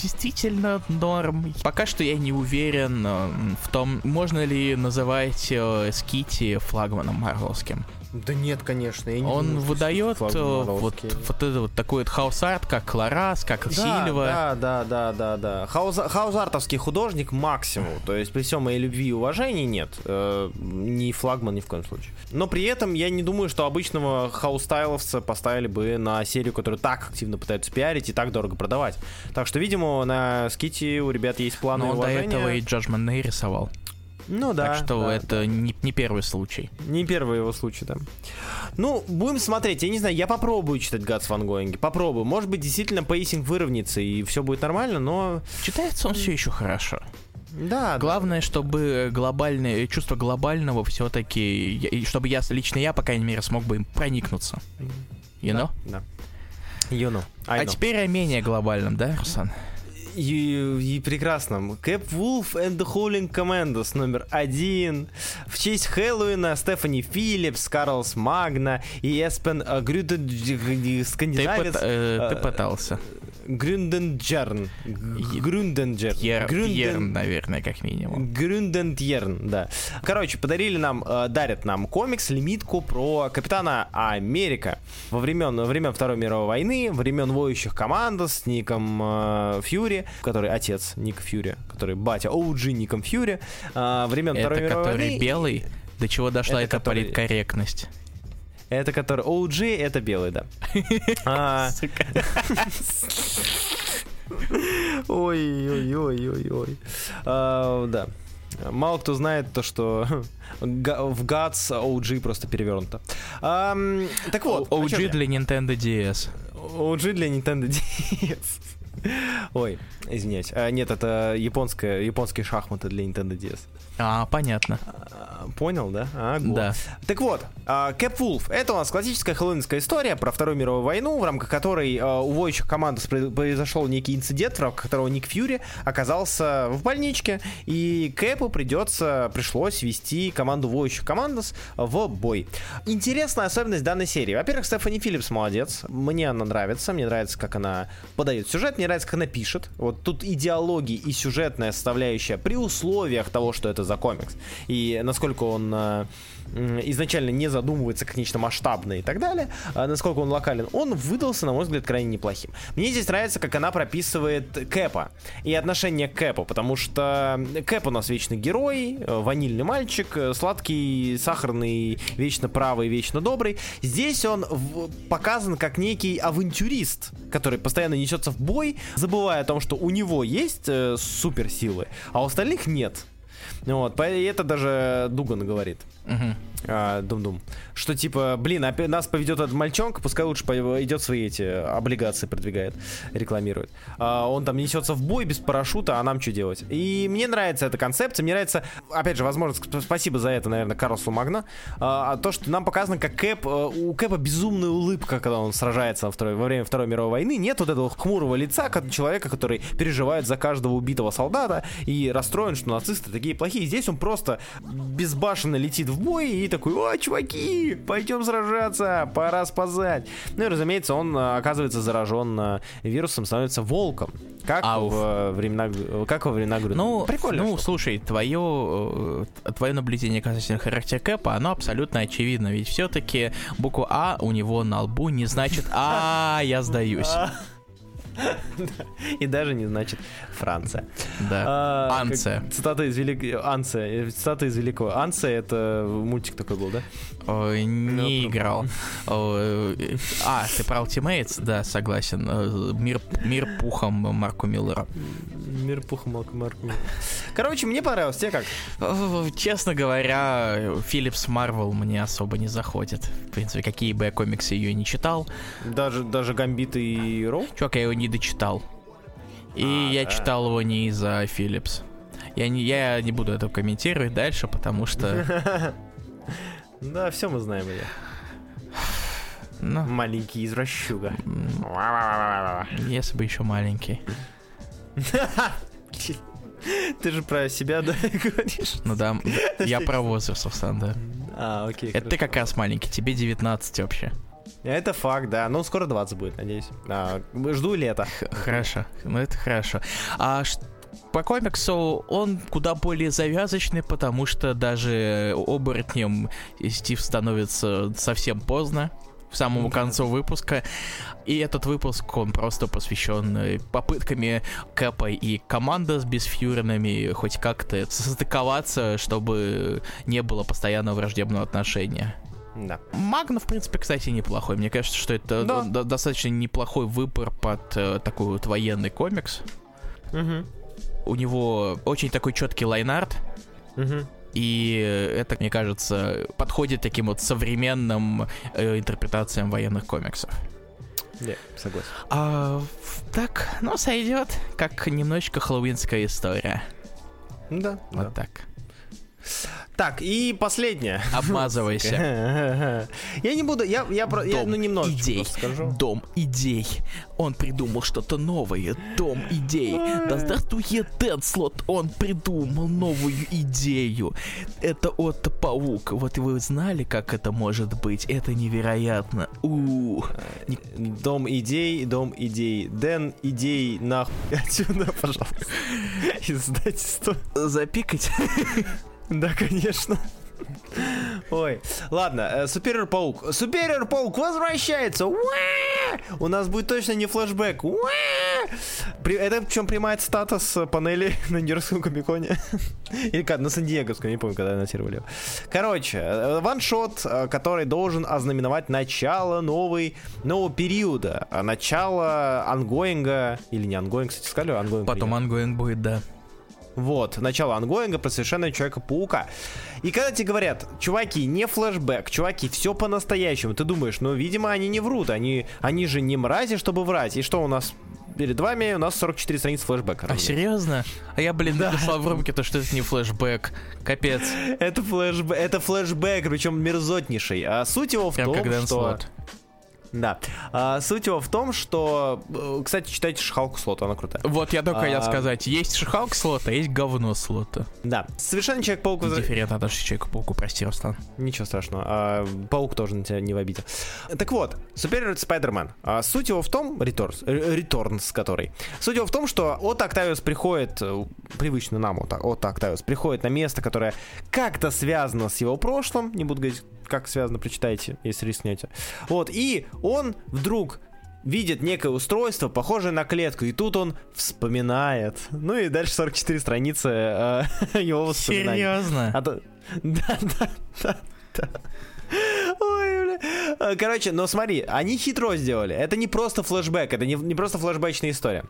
Speaker 1: действительно норм. Пока что я не уверен э, в том, можно ли называть э, Скити флагманом марвелским.
Speaker 2: Да нет, конечно. я не
Speaker 1: Он
Speaker 2: думаю,
Speaker 1: выдает э, вот, вот это вот такой вот house art, как Ларрас, как
Speaker 2: Да,
Speaker 1: Сильва.
Speaker 2: Да, да, да, да, да. House a- House art овский художник максимум. То есть при всем моей любви и уважении нет. Э, не флагман ни в коем случае. Но при этом я не думаю, что обычного house style овца поставили бы на серию, которую так активно пытаются пиарить и так дорого продавать. Так что, видимо, на Скити у ребят есть планы
Speaker 1: Но он до
Speaker 2: уважения.
Speaker 1: этого и Day рисовал.
Speaker 2: Ну да.
Speaker 1: так что
Speaker 2: да,
Speaker 1: это
Speaker 2: да.
Speaker 1: Не, не первый случай.
Speaker 2: Не первый его случай, да. Ну, будем смотреть. Я не знаю, я попробую читать G.O.D.S. в ongoing е. Попробую. Может быть, действительно pacing выровняется и все будет нормально, но...
Speaker 1: Читается он все еще хорошо.
Speaker 2: Да, да.
Speaker 1: Главное, чтобы глобальное чувство глобального все-таки, чтобы я лично я, по крайней мере, смог бы им проникнуться. You know?
Speaker 2: Да. You know. I
Speaker 1: А
Speaker 2: know.
Speaker 1: теперь о менее глобальном, да, Руслан?
Speaker 2: И, и прекрасно. Кэп Вулф and the Howling Commandos номер один. В честь Хэллоуина Стефани Филлипс, Карлс Магна и Эспен Грюден...
Speaker 1: Ты,
Speaker 2: Скандинавец...
Speaker 1: пыт- э, ты
Speaker 2: э,
Speaker 1: пытался.
Speaker 2: Грюнденджерн. Грюнденджерн.
Speaker 1: Пьер,
Speaker 2: Грюнден-
Speaker 1: Пьерн, наверное, как минимум.
Speaker 2: Грюндентьерн, да. Короче, подарили нам, э, дарят нам комикс, лимитку про Капитана Америка. Во времен, во времен Второй мировой войны, времен воющих команд с Ником э, Фьюри, который отец Ника Фьюри, который батя OG Ником Фьюри. Э, времен Второй
Speaker 1: Это
Speaker 2: мировой
Speaker 1: который
Speaker 2: войны.
Speaker 1: белый? До чего дошла
Speaker 2: Это
Speaker 1: эта
Speaker 2: который-
Speaker 1: политкорректность?
Speaker 2: Это который OG, это белый, да. А. Ой-ой-ой-ой-ой. А, Да. Мало кто знает то, что в GATS OG просто перевернуто. Так вот,
Speaker 1: OG для Nintendo DS.
Speaker 2: OG для Nintendo DS. Ой, извиняюсь. А, нет, это японская, японские шахматы для Nintendo DS.
Speaker 1: А, понятно.
Speaker 2: А, Понял, да? А, го.
Speaker 1: Да.
Speaker 2: Так вот, Кэп Вулф это у нас классическая хэллоуинская история про Вторую мировую войну, в рамках которой а, у воющих команд произошел некий инцидент, в рамках которого Ник Фьюри оказался в больничке, и Кэпу придется, пришлось вести команду воющих командос в бой. Интересная особенность данной серии. Во-первых, Стефани Филлипс молодец, мне она нравится, мне нравится, как она подает сюжет, мне нравится, как она пишет. Вот тут идеология и сюжетная составляющая при условиях того, что это за комикс, и насколько он э, изначально не задумывается как нечто масштабное и так далее, а насколько он локален, он выдался, на мой взгляд, крайне неплохим. Мне здесь нравится, как она прописывает Кэпа и отношение к Кэпу, потому что Кэп у нас вечный герой, э, ванильный мальчик, э, сладкий, сахарный, вечно правый, вечно добрый. Здесь он показан как некий авантюрист, который постоянно несется в бой, забывая о том, что у него есть э, суперсилы, а у остальных нет. Вот, и это даже Дуган говорит.
Speaker 1: Мгм.
Speaker 2: А, Дум-дум. Что типа, блин, нас поведет этот мальчонка, пускай лучше идет свои эти облигации продвигает, рекламирует. А, он там несется в бой без парашюта, а нам что делать? И мне нравится эта концепция, мне нравится, опять же, возможно, сп- спасибо за это, наверное, Карлсу Магна, а, то, что нам показано, как Кэп, э, у Кэпа безумная улыбка, когда он сражается во, второй- во время Второй мировой войны, нет вот этого хмурого лица как человека, который переживает за каждого убитого солдата и расстроен, что нацисты такие плохие. Здесь он просто безбашенно летит в бой и такой, о, чуваки, пойдем сражаться, пора спасать. Ну и, разумеется, он э, оказывается заражен э, вирусом, становится волком. Как
Speaker 1: Ауф.
Speaker 2: в э, времена, как во времена Грюна.
Speaker 1: Ну,
Speaker 2: прикольно.
Speaker 1: ну
Speaker 2: что.
Speaker 1: слушай, твое, э, твое наблюдение касательно характера Кэпа, оно абсолютно очевидно, ведь все-таки буква А у него на лбу не значит «А, я сдаюсь».
Speaker 2: И даже не значит Франция.
Speaker 1: Да.
Speaker 2: А,
Speaker 1: Анция.
Speaker 2: Цитата из великого... Анция. Цитата из великого. Анция это мультик такой был, да?
Speaker 1: Ой,
Speaker 2: Ну,
Speaker 1: не играл. Э, А, ты про Ultimates? Да, согласен. Э, Мир, мир пухом Марку Миллера.
Speaker 2: Мир пуха Малка Марка. Короче, мне понравилось. Тебе как?
Speaker 1: Э, Честно говоря, Филлипс Марвел мне особо не заходит. В принципе, какие бы я комиксы ее не читал,
Speaker 2: Даже, даже Гамбит и Роу?
Speaker 1: чувак, я его не дочитал. И
Speaker 2: А,
Speaker 1: я
Speaker 2: да.
Speaker 1: читал его не из-за Филлипс. Я не, я не буду это комментировать дальше, потому что,
Speaker 2: Да, все мы знаем ее.
Speaker 1: ну,
Speaker 2: Маленький извращуга.
Speaker 1: если бы еще маленький.
Speaker 2: Ты же про себя, да, говоришь?
Speaker 1: Ну да, я про возраст, собственно, да.
Speaker 2: А, окей.
Speaker 1: Это ты как раз маленький, тебе 19 вообще.
Speaker 2: Это факт, да. Ну, скоро 20 будет, надеюсь. А, жду лета.
Speaker 1: Х- Хорошо, ну это хорошо. А ш- по комиксу он куда более завязочный, потому что даже оборотнем Стив становится совсем поздно, в самому концу выпуска. И этот выпуск, он просто посвящен э, попытками Кэпа и команда с бесфьюренами хоть как-то состыковаться, чтобы не было постоянного враждебного отношения.
Speaker 2: Да.
Speaker 1: Магна, в принципе, кстати, неплохой. Мне кажется, что это
Speaker 2: Да.
Speaker 1: до- достаточно неплохой выбор под э, такой вот военный комикс.
Speaker 2: Угу.
Speaker 1: У него очень такой четкий лайнарт,
Speaker 2: Угу.
Speaker 1: и это, мне кажется, подходит таким вот современным э, интерпретациям военных комиксов.
Speaker 2: Да, согласен.
Speaker 1: А так, ну, сойдет, как немножечко хэллоуинская история.
Speaker 2: Да.
Speaker 1: Вот так.
Speaker 2: Так, и последнее.
Speaker 1: Обмазывайся.
Speaker 2: Я не буду, я, я, про, я
Speaker 1: Дом
Speaker 2: ну, немного
Speaker 1: идей.
Speaker 2: скажу.
Speaker 1: Дом идей. Он придумал что-то новое. Дом идей. Да здравствует Дедслот. Он придумал новую идею. Это Отто Паук. Вот вы знали, как это может быть? Это невероятно. у
Speaker 2: Дом идей, дом идей. Дэн идей нахуй отсюда, пожалуйста. Издательство.
Speaker 1: Запикать.
Speaker 2: Да, конечно. Ой, ладно, э, Superior Паук. Superior Паук возвращается! Уа! У нас будет точно не флешбэк. При- Это причем прямая цитата с панели на Нью-Йоркском комиконе. Или как, на Сан-Диеговском, не помню, когда анонсировали его. Короче, э, one-shot, э, который должен ознаменовать начало новой, нового периода. Начало ongoing а, или не ongoing, кстати, сказали, ongoing.
Speaker 1: Потом ongoing будет, да.
Speaker 2: Вот, начало ongoing а про совершенного Человека-паука. И когда тебе говорят, чуваки, не флешбэк, чуваки, все по-настоящему, ты думаешь, ну, видимо, они не врут, они, они же не мрази, чтобы врать. И что у нас перед вами? У нас 44 страницы флешбэка.
Speaker 1: А серьезно? А я, блин, написал в рубрике то, что это не флешбэк. Капец.
Speaker 2: Это флешбэк, это флешбэк, причем мерзотнейший. А суть его в
Speaker 1: Прям
Speaker 2: том, что...
Speaker 1: Слот.
Speaker 2: Да. А, суть его в том, что... э, Кстати, читайте Шхалку Слот, она крутая.
Speaker 1: Вот я только
Speaker 2: А.
Speaker 1: сказать, есть шихалк слота, есть говно слота.
Speaker 2: Да. Совершенно Человек-паук...
Speaker 1: Дифферент отношусь к Человеку-пауку, прости, Руслан.
Speaker 2: Ничего страшного. А, паук тоже на тебя не в обиде. Так вот, Superior Spider-Man. А, суть его в том, Returns, э, Returns который. Суть его в том, что от Октавиус приходит, э, привычно нам от, от Октавиус, приходит на место, которое как-то связано с его прошлым. Не буду говорить, как связано, прочитайте, если рискнете. Вот, и он вдруг видит некое устройство, похожее на клетку, и тут он вспоминает. Ну и дальше 44 страницы э, его воспоминаний.
Speaker 1: Серьезно?
Speaker 2: А то- Да, да, да, да. Ой, бля. Короче, но смотри, они хитро сделали. Это не просто флешбэк, это не, не просто флешбэчная история.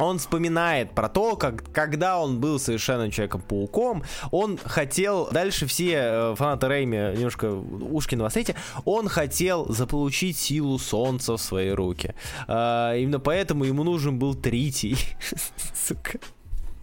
Speaker 2: Он вспоминает про то, как когда он был совершенно человеком-пауком, он хотел, дальше все э, фанаты Рэйми немножко ушки навострите, он хотел заполучить силу солнца в свои руки. А, именно поэтому ему нужен был Тритий. Сука.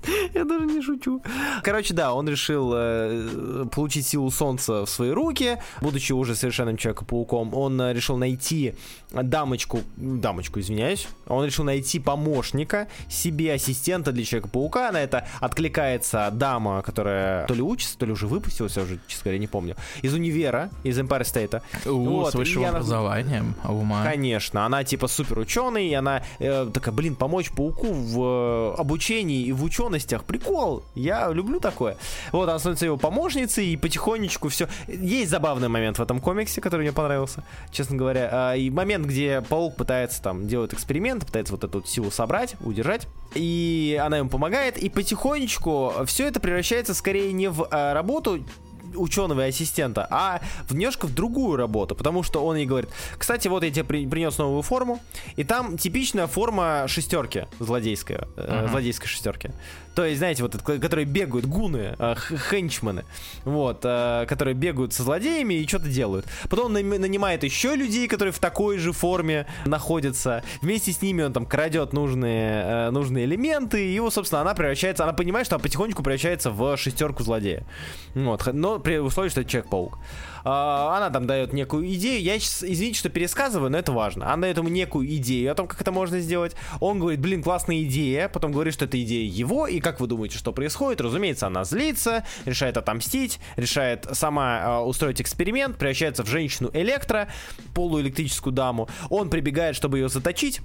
Speaker 2: Я даже не шучу. Короче, да, он решил э, получить силу солнца в свои руки, будучи уже совершенным Человеком-пауком. Он э, решил найти дамочку, дамочку, извиняюсь, он решил найти помощника, себе ассистента для Человека-паука. На это откликается дама, которая то ли учится, то ли уже выпустилась, я уже, честно говоря, не помню, из универа, из Empire State.
Speaker 1: Вот, с высшим
Speaker 2: она-
Speaker 1: образованием, ума.
Speaker 2: Конечно, она типа супер ученый, и она э, такая, блин, помочь пауку в э, обучении и в ученостях. Прикол, я люблю такое. Вот, она становится его помощницей, и потихонечку все. Есть забавный момент в этом комиксе, который мне понравился, честно говоря. А, и момент, где паук пытается там делать эксперимент, пытается вот эту силу собрать, удержать. И она ему помогает, и потихонечку все это превращается скорее не в э, работу ученого и ассистента, а в немножко в другую работу, потому что он ей говорит, кстати, вот я тебе при- принес новую форму, и там типичная форма шестерки злодейская, э,
Speaker 1: Мгм.
Speaker 2: злодейской шестерки. То есть, знаете, вот которые бегают, гуны, э, хенчмены, вот, э, которые бегают со злодеями и что-то делают. Потом он нанимает еще людей, которые в такой же форме находятся. Вместе с ними он там крадет нужные, э, нужные элементы, и его, собственно, она превращается, она понимает, что она потихонечку превращается в шестерку злодея. Вот, но при условии, что это Человек-паук. А, Она там дает некую идею. Я сейчас, извините, что пересказываю, но это важно. Она дает ему некую идею о том, как это можно сделать. Он говорит, блин, классная идея. Потом говорит, что это идея его. И как вы думаете, что происходит? Разумеется, она злится, решает отомстить, решает сама а, устроить эксперимент, превращается в женщину электро, полуэлектрическую даму. Он прибегает, чтобы ее заточить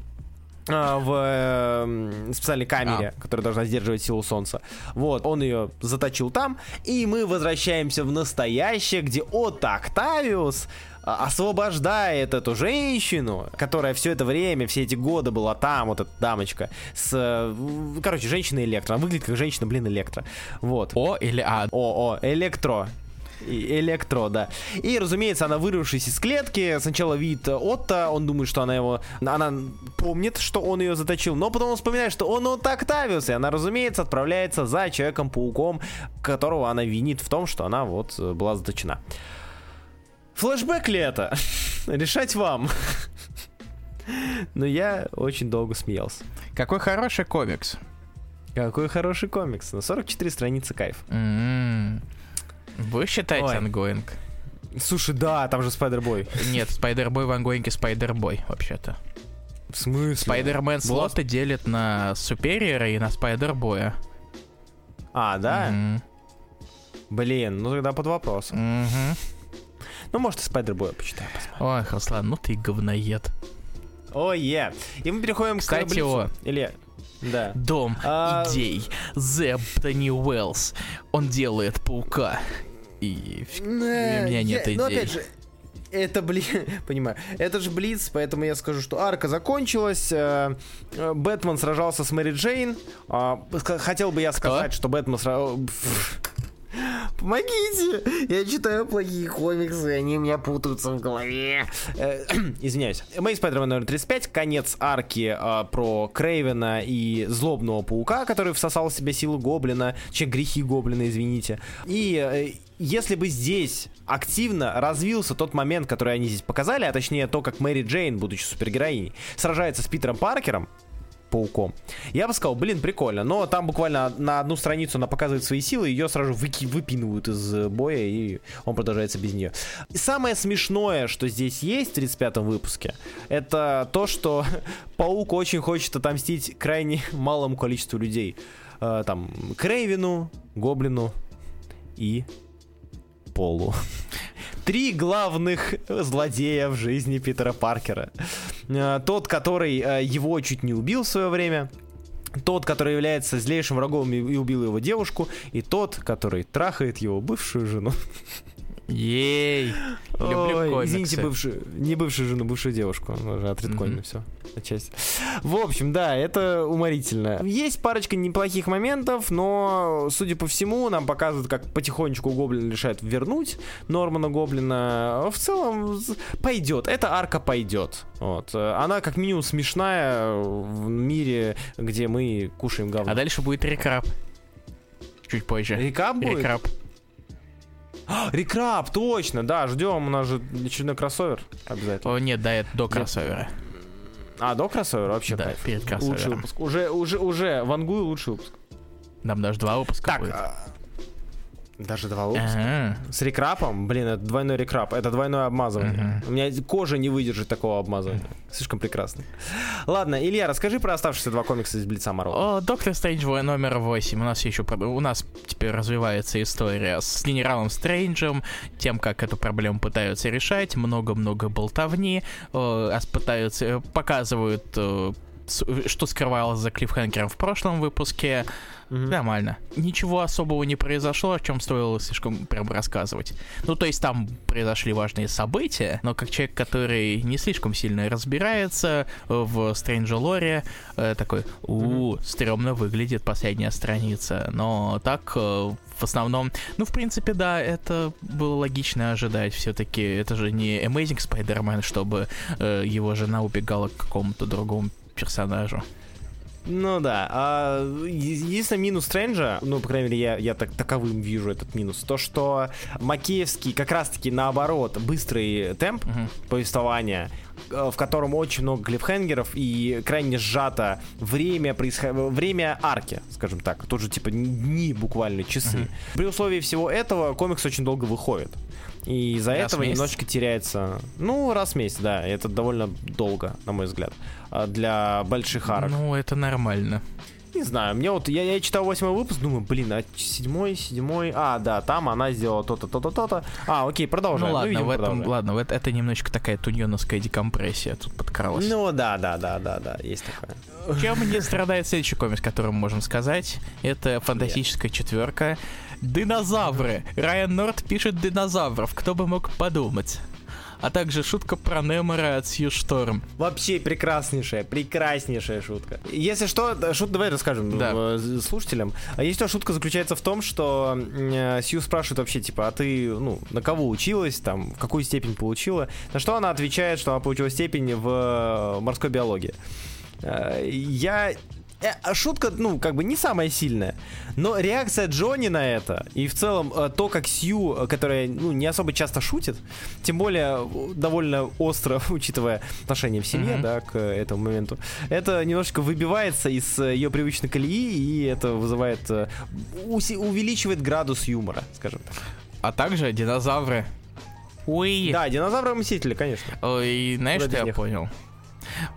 Speaker 2: в э, специальной камере, которая должна сдерживать силу солнца. Вот, он ее заточил там, и мы возвращаемся в настоящее, где Отто Октавиус а, освобождает эту женщину, которая все это время, все эти годы была там, вот эта дамочка, с, короче, женщина электро. Она выглядит как женщина, блин, электро. Вот.
Speaker 1: О или А?
Speaker 2: О, о, электро. Электро, да. И, разумеется, она вырвавшись из клетки, сначала видит э, Отто, он думает, что она его... Она помнит, что он ее заточил, но потом он вспоминает, что он Отто Октавиус, и она, разумеется, отправляется за Человеком-пауком, которого она винит в том, что она вот э, была заточена. Флэшбэк ли это? Решать вам. Но я очень долго смеялся.
Speaker 1: Какой хороший комикс.
Speaker 2: Какой хороший комикс. На 44 страницы кайф.
Speaker 1: М. Вы считаете
Speaker 2: Ой.
Speaker 1: ongoing?
Speaker 2: Слушай, да, там же Спайдербой.
Speaker 1: Нет, Спайдербой в ongoing е Спайдербой, вообще-то.
Speaker 2: В смысле?
Speaker 1: Спайдермен слоты делит на Супериора и на Спайдербоя.
Speaker 2: А, да?
Speaker 1: Мгм.
Speaker 2: Блин, ну тогда под вопрос.
Speaker 1: Мгм.
Speaker 2: Ну, может, и Спайдербоя почитаю. посмотрим.
Speaker 1: Ой, Руслан, ну ты говноед.
Speaker 2: О, е. И мы переходим к
Speaker 1: Кстати, о.
Speaker 2: Или... Да.
Speaker 1: Дом
Speaker 2: А-
Speaker 1: идей. Зеб Тони Уэллс. Он делает паука. И в- у меня нет идей.
Speaker 2: Ну, опять же, это, блин, понимаю, это же Блиц, поэтому я скажу, что арка закончилась, э, э, Бэтмен сражался с Мэри Джейн, а, хотел бы я сказать, что Бэтмен сражался... Помогите! Я читаю плохие комиксы, они у меня путаются в голове. Э, Извиняюсь. Мэй Спайдермен номер 35, конец арки э, про Крейвена и злобного паука, который всосал в себя силу Гоблина, че грехи Гоблина, извините. И э, если бы здесь активно развился тот момент, который они здесь показали, а точнее то, как Мэри Джейн, будучи супергероиней, сражается с Питером Паркером, пауком. Я бы сказал, блин, прикольно. Но там буквально на одну страницу она показывает свои силы, ее сразу выки- выпинывают из э, боя, и он продолжается без нее. И самое смешное, что здесь есть в 35-м выпуске, это то, что паук очень хочет отомстить крайне малому количеству людей. Э, Там, Крейвину, Гоблину и Полу. Три главных злодея в жизни Питера Паркера. Э, Тот, который э, его чуть не убил в свое время. Тот, который является злейшим врагом и убил его девушку. И тот, который трахает его бывшую жену.
Speaker 1: Ей. Люблю
Speaker 2: Ой,
Speaker 1: комиксы.
Speaker 2: Извините, бывшую, не бывшую жену, бывшую девушку. Уже отредкольно
Speaker 1: Мгм.
Speaker 2: все. Отчасти. В общем, да, это уморительно. Есть парочка неплохих моментов, но, судя по всему, нам показывают, как потихонечку Гоблин решает вернуть Нормана Гоблина. В целом, пойдет. Эта арка пойдет. Вот. Она, как минимум, смешная в мире, где мы кушаем говно.
Speaker 1: А дальше будет рекрап. Чуть позже.
Speaker 2: Рекап будет?
Speaker 1: Рекрап.
Speaker 2: А, Рекрап, точно, да, ждем, у нас же очередной кроссовер обязательно.
Speaker 1: О, нет, да, это до кроссовера.
Speaker 2: А, до кроссовера вообще
Speaker 1: Да,
Speaker 2: кайф.
Speaker 1: перед
Speaker 2: Лучший
Speaker 1: кроссовером.
Speaker 2: выпуск. Уже, уже, уже, вангую лучший выпуск.
Speaker 1: Нам даже два выпуска
Speaker 2: Так,
Speaker 1: будет.
Speaker 2: а, даже два выпуска.
Speaker 1: Ага.
Speaker 2: С рекрапом? Блин, это двойной рекрап. Это двойное обмазывание.
Speaker 1: Мгм.
Speaker 2: У меня кожа не выдержит такого обмазывания. Слишком прекрасно. Ладно, Илья, расскажи про оставшиеся два комикса из Блица Марвел.
Speaker 1: О, Доктор Стрэндж номер 8. У нас еще у нас теперь развивается история с генералом Стрэнджем, тем, как эту проблему пытаются решать, много-много болтовни, э, ас- пытаются, э, показывают, э, что скрывалось за клиффхенгером в прошлом выпуске.
Speaker 2: Мгм.
Speaker 1: Нормально. Ничего особого не произошло, о чем стоило слишком прям рассказывать. Ну, то есть там произошли важные события, но как человек, который не слишком сильно разбирается э, в Стрэнджа Лоре, э, такой, у стрёмно выглядит последняя страница. Но так, э, в основном, ну, в принципе, да, это было логично ожидать. Все-таки это же не Amazing Spider-Man, чтобы э, его жена убегала к какому-то другому персонажу.
Speaker 2: Ну да. А, единственный минус Стрэнджа, ну, по крайней мере, я, я так, таковым вижу этот минус, то, что Макеевский как раз-таки наоборот быстрый темп
Speaker 1: Мгм.
Speaker 2: повествования, э, в котором очень много клиффхенгеров и крайне сжато время, происход... время арки, скажем так. Тут же типа дни буквально, часы.
Speaker 1: Мгм.
Speaker 2: При условии всего этого комикс очень долго выходит. И из-за
Speaker 1: Раз
Speaker 2: этого немножечко теряется. Ну, раз в месяц, да. Это довольно долго, на мой взгляд. а, Для больших арок.
Speaker 1: Ну, это нормально.
Speaker 2: Не знаю, мне вот, я, я читал восьмой выпуск, думаю, блин, а седьмой, седьмой, а, да, там она сделала то-то, то-то, то-то. А, окей, продолжаем.
Speaker 1: Ну ладно,
Speaker 2: видимо,
Speaker 1: в этом,
Speaker 2: продолжаем.
Speaker 1: ладно, в это, это немножечко такая туньоновская декомпрессия тут подкралась.
Speaker 2: Ну да, да, да, да, да, есть такое.
Speaker 1: Чем не страдает следующий комикс, который мы можем сказать? Это фантастическая четверка. Динозавры. Райан Норт пишет динозавров. Кто бы мог подумать? А также шутка про Немора от Сью Шторм.
Speaker 2: Вообще прекраснейшая, прекраснейшая шутка. Если что, шут, давай расскажем
Speaker 1: Да.
Speaker 2: э, слушателям. А если что, шутка заключается в том, что э, Сью спрашивает вообще, типа, а ты, ну, на кого училась, там, в какую степень получила? На что она отвечает, что она получила степень в э, морской биологии. Я... э, а Шутка, ну, как бы не самая сильная, но реакция Джонни на это, и в целом э, то, как Сью, э, которая, ну, не особо часто шутит, тем более довольно остро, учитывая отношение в семье,
Speaker 1: Мгм.
Speaker 2: да, к этому моменту, это немножечко выбивается из ее привычной колеи, и это вызывает, увеличивает градус юмора, скажем так.
Speaker 1: А также динозавры. Ой.
Speaker 2: Да, динозавры-мстители, конечно.
Speaker 1: Ой, знаешь,
Speaker 2: Куда
Speaker 1: что я
Speaker 2: них?
Speaker 1: понял?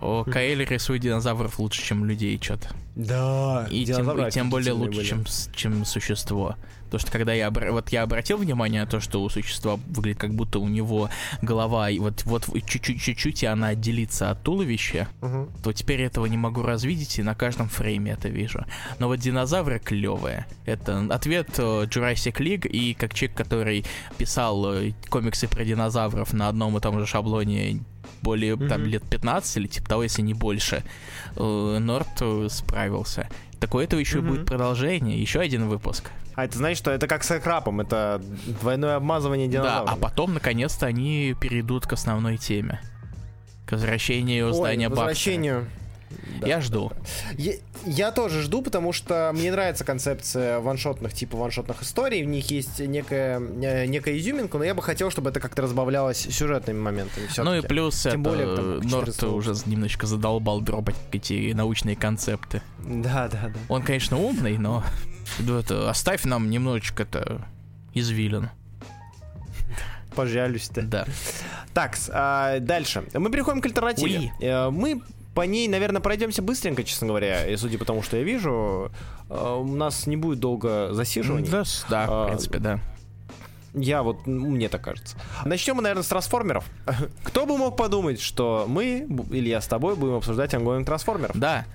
Speaker 1: О, Каэль рисует динозавров лучше, чем людей, что-то.
Speaker 2: Да,
Speaker 1: И тем, и тем более лучше, чем, с- чем существо. Потому что когда я, вот я обратил внимание на то, что у существа выглядит как будто у него голова, и вот, вот чуть-чуть, чуть-чуть, и она отделится от туловища, то теперь этого не могу развидеть, и на каждом фрейме это вижу. Но вот динозавры клевые. Это ответ э, Jurassic League, и как человек, который писал э, комиксы про динозавров на одном и том же шаблоне более там
Speaker 2: Мгм.
Speaker 1: лет 15 или типа того, если не больше, э, Норт э, справился. Такое этого еще
Speaker 2: Мгм.
Speaker 1: будет продолжение, еще один выпуск.
Speaker 2: А это значит, что это как с крапом, это двойное обмазывание
Speaker 1: Да,
Speaker 2: динозавров.
Speaker 1: а потом наконец-то они перейдут к основной теме. К возвращению
Speaker 2: Ой,
Speaker 1: здания
Speaker 2: возвращению. Да.
Speaker 1: Я жду.
Speaker 2: Я, я тоже жду, потому что мне нравится концепция ваншотных, типа ваншотных историй. В них есть некая, э, некая изюминка, но я бы хотел, чтобы это как-то разбавлялось сюжетными моментами.
Speaker 1: Ну и плюс
Speaker 2: Тем
Speaker 1: это,
Speaker 2: более, там,
Speaker 1: Норт
Speaker 2: 400
Speaker 1: уже немножечко задолбал дропать эти научные концепты.
Speaker 2: Да, да, да.
Speaker 1: Он, конечно, умный, но это, оставь нам немножечко это извилин.
Speaker 2: Пожалуйста.
Speaker 1: Да.
Speaker 2: Так, а, дальше. Мы переходим к альтернативе.
Speaker 1: Уи.
Speaker 2: Э, Мы по ней, наверное, пройдемся быстренько, честно говоря. И судя по тому, что я вижу, э, у нас не будет долго засиживания.
Speaker 1: Да, да,
Speaker 2: А,
Speaker 1: в принципе, да.
Speaker 2: Я вот, мне так кажется. Начнем мы, наверное, с трансформеров. Кто бы мог подумать, что мы, или я с тобой, будем обсуждать ongoing трансформеров?
Speaker 1: Да,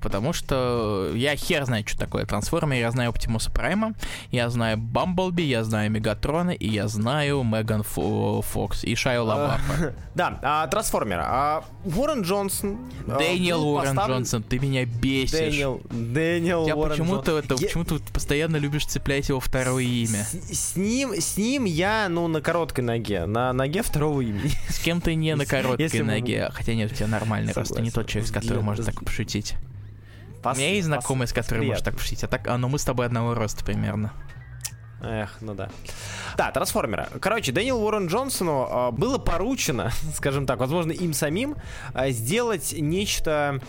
Speaker 1: потому что я хер знает, что такое трансформер. Я знаю Оптимуса Прайма, я знаю Бамблби, я знаю Мегатрона, и я знаю Меган Фо- Фокс и Шайа Лабафа.
Speaker 2: Да, а, трансформера. А, Уоррен Джонсон. а,
Speaker 1: Дэниел
Speaker 2: был
Speaker 1: Уоррен Джонсон, ты меня бесишь.
Speaker 2: Дэниел, Дэниел
Speaker 1: Я
Speaker 2: Уоррен
Speaker 1: почему-то это, почему-то постоянно любишь цеплять его второе имя.
Speaker 2: С, ним, с ним я, ну, на короткой ноге. На ноге второго имени.
Speaker 1: С кем ты не на короткой ноге, хотя нет, у тебя нормальный рост, ты не тот человек, с которым можно так пошутить. У
Speaker 2: Пос-
Speaker 1: меня есть знакомый, с которым может
Speaker 2: приятно.
Speaker 1: так пошутить, а так, а, ну мы с тобой одного роста примерно.
Speaker 2: Эх, ну да. Да, трансформера. Короче, Дэниел Уоррен Джонсону а, было поручено, скажем так, возможно, им самим, а, сделать нечто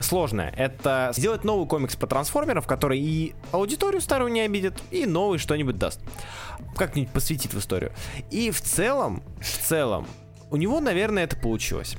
Speaker 2: сложное. Это сделать новый комикс про трансформеров, который и аудиторию старую не обидит, и новый что-нибудь даст. Как-нибудь посвятит в историю. И в целом, в целом, у него, наверное, это получилось.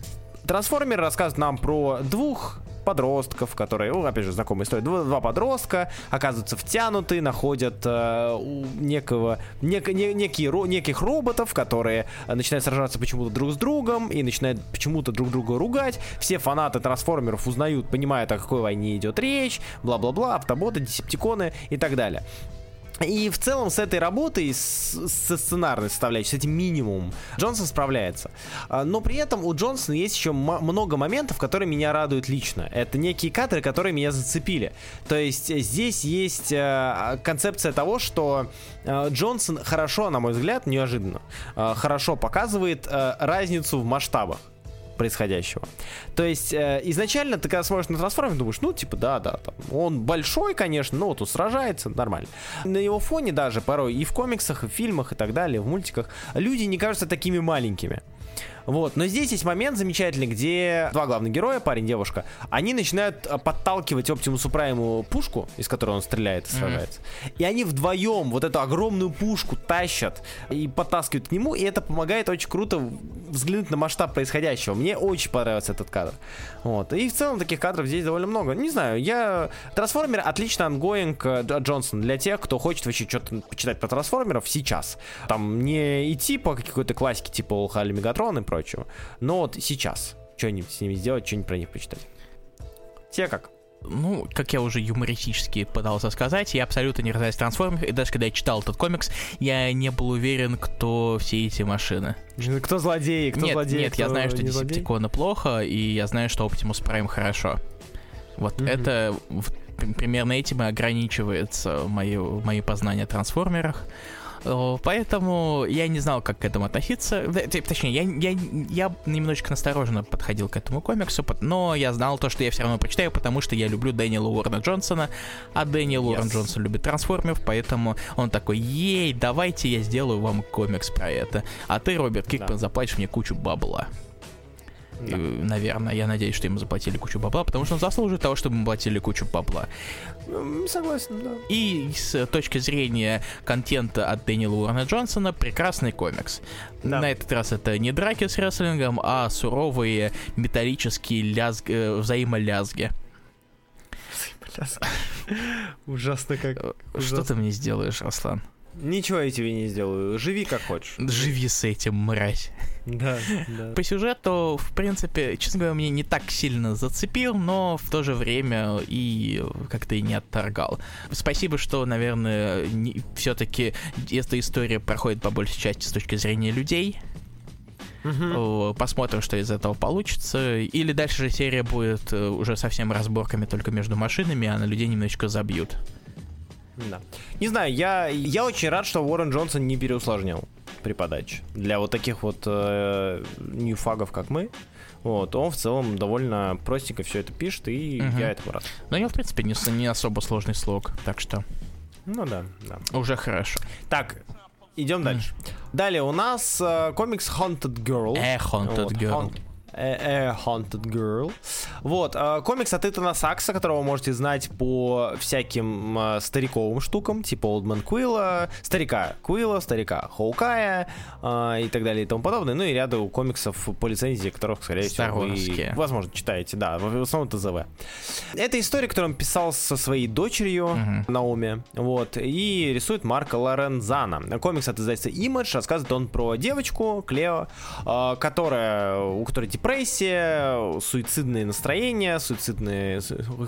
Speaker 2: Трансформеры рассказывают нам про двух подростков, которые, ну, опять же, знакомая история, два, два подростка оказываются втянуты, находят э, некого, нек, не, некие, ро, неких роботов, которые начинают сражаться почему-то друг с другом и начинают почему-то друг друга ругать. Все фанаты трансформеров узнают, понимают, о какой войне идет речь, бла-бла-бла, автоботы, десептиконы и так далее. И в целом с этой работой, со сценарной составляющей, с этим минимумом, Джонсон справляется. А, но при этом у Джонсона есть еще много моментов, которые меня радуют лично. Это некие кадры, которые меня зацепили. То есть э, здесь есть э, концепция того, что э, Джонсон хорошо, на мой взгляд, неожиданно, хорошо показывает разницу в масштабах происходящего. То есть э, изначально ты когда смотришь на трансформер, думаешь, ну типа да, да, там, он большой, конечно, но вот он сражается, нормально. На его фоне даже порой и в комиксах, и в фильмах, и так далее, в мультиках, люди не кажутся такими маленькими. Вот. Но здесь есть момент замечательный, где два главных героя, парень девушка, они начинают а, подталкивать Оптимусу Прайму пушку, из которой он стреляет и сражается. Mm-hmm. И они вдвоем вот эту огромную пушку тащат и подтаскивают к нему, и это помогает очень круто взглянуть на масштаб происходящего. Мне очень понравился этот кадр. Вот. И в целом таких кадров здесь довольно много. Не знаю, я... Трансформер отлично ongoing э, Джонсон для тех, кто хочет вообще что-то почитать про трансформеров сейчас. Там не идти по какой-то классике типа All Hail Megatron и прочего. Но вот сейчас что-нибудь с ними сделать, что-нибудь про них почитать. Тебе как?
Speaker 1: ну, как я уже юмористически пытался сказать, я абсолютно не разбираюсь в трансформерах, и даже когда я читал этот комикс, я не был уверен, кто все эти машины.
Speaker 2: Кто злодеи, кто
Speaker 1: нет,
Speaker 2: злодеи,
Speaker 1: Нет,
Speaker 2: кто
Speaker 1: я знаю, что Десептиконы плохо, и я знаю, что Оптимус Прайм хорошо. Вот mm-hmm. это примерно этим и ограничивается мои, мои познания о трансформерах. Поэтому я не знал, как к этому относиться. Точнее, я, я, я немножечко настороженно подходил к этому комиксу, но я знал то, что я все равно прочитаю, потому что я люблю Дэниела Уоррена Джонсона, а Дэниел yes. Уоррен Джонсон любит трансформеров, поэтому он такой, ей, давайте я сделаю вам комикс про это. А ты, Роберт Кикман, да. заплатишь мне кучу бабла. Да. наверное, я надеюсь, что ему заплатили кучу бабла, потому что он заслуживает того, чтобы ему платили кучу бабла.
Speaker 2: Согласен, да.
Speaker 1: И с точки зрения контента от Дэниела Уоррена Джонсона, прекрасный комикс. Да. На этот раз это не драки с рестлингом, а суровые металлические лязг... Э, взаимолязги.
Speaker 2: Ужасно как.
Speaker 1: Что ты мне сделаешь, Аслан?
Speaker 2: Ничего я тебе не сделаю. Живи как хочешь.
Speaker 1: Живи с этим, мразь.
Speaker 2: Да, да.
Speaker 1: По сюжету, в принципе, честно говоря, мне не так сильно зацепил, но в то же время и как-то и не отторгал. Спасибо, что, наверное, все-таки эта история проходит по большей части с точки зрения людей. Угу. Посмотрим, что из этого получится. Или дальше же серия будет э, уже совсем разборками только между машинами, а на людей немножечко забьют.
Speaker 2: Да. Не знаю, я, я очень рад, что Уоррен Джонсон не переусложнил при подаче. Для вот таких вот э, ньюфагов, как мы, вот, он в целом довольно простенько все это пишет, и угу. я этому рад.
Speaker 1: Но я, в принципе, не, не особо сложный слог, так что...
Speaker 2: Ну да, да.
Speaker 1: Уже хорошо.
Speaker 2: Так, идем дальше. Далее у нас э, комикс Haunted Girl.
Speaker 1: Э, Haunted вот, Girl. Haunt,
Speaker 2: A Haunted Girl. Вот, э, комикс от Итана Сакса, которого вы можете знать по всяким э, стариковым штукам, типа Олдман Куилла, старика Куилла, старика Хоукая э, и так далее и тому подобное. Ну и ряду комиксов по лицензии, которых, скорее всего, вы, возможно, читаете. Да, в основном ТЗВ. Это история, которую он писал со своей дочерью uh-huh. Наоми, вот, и рисует Марка Лорензана. Комикс от издательства Image, рассказывает он про девочку Клео, э, которая, у которой депрессия, суицидные настроения, суицидные,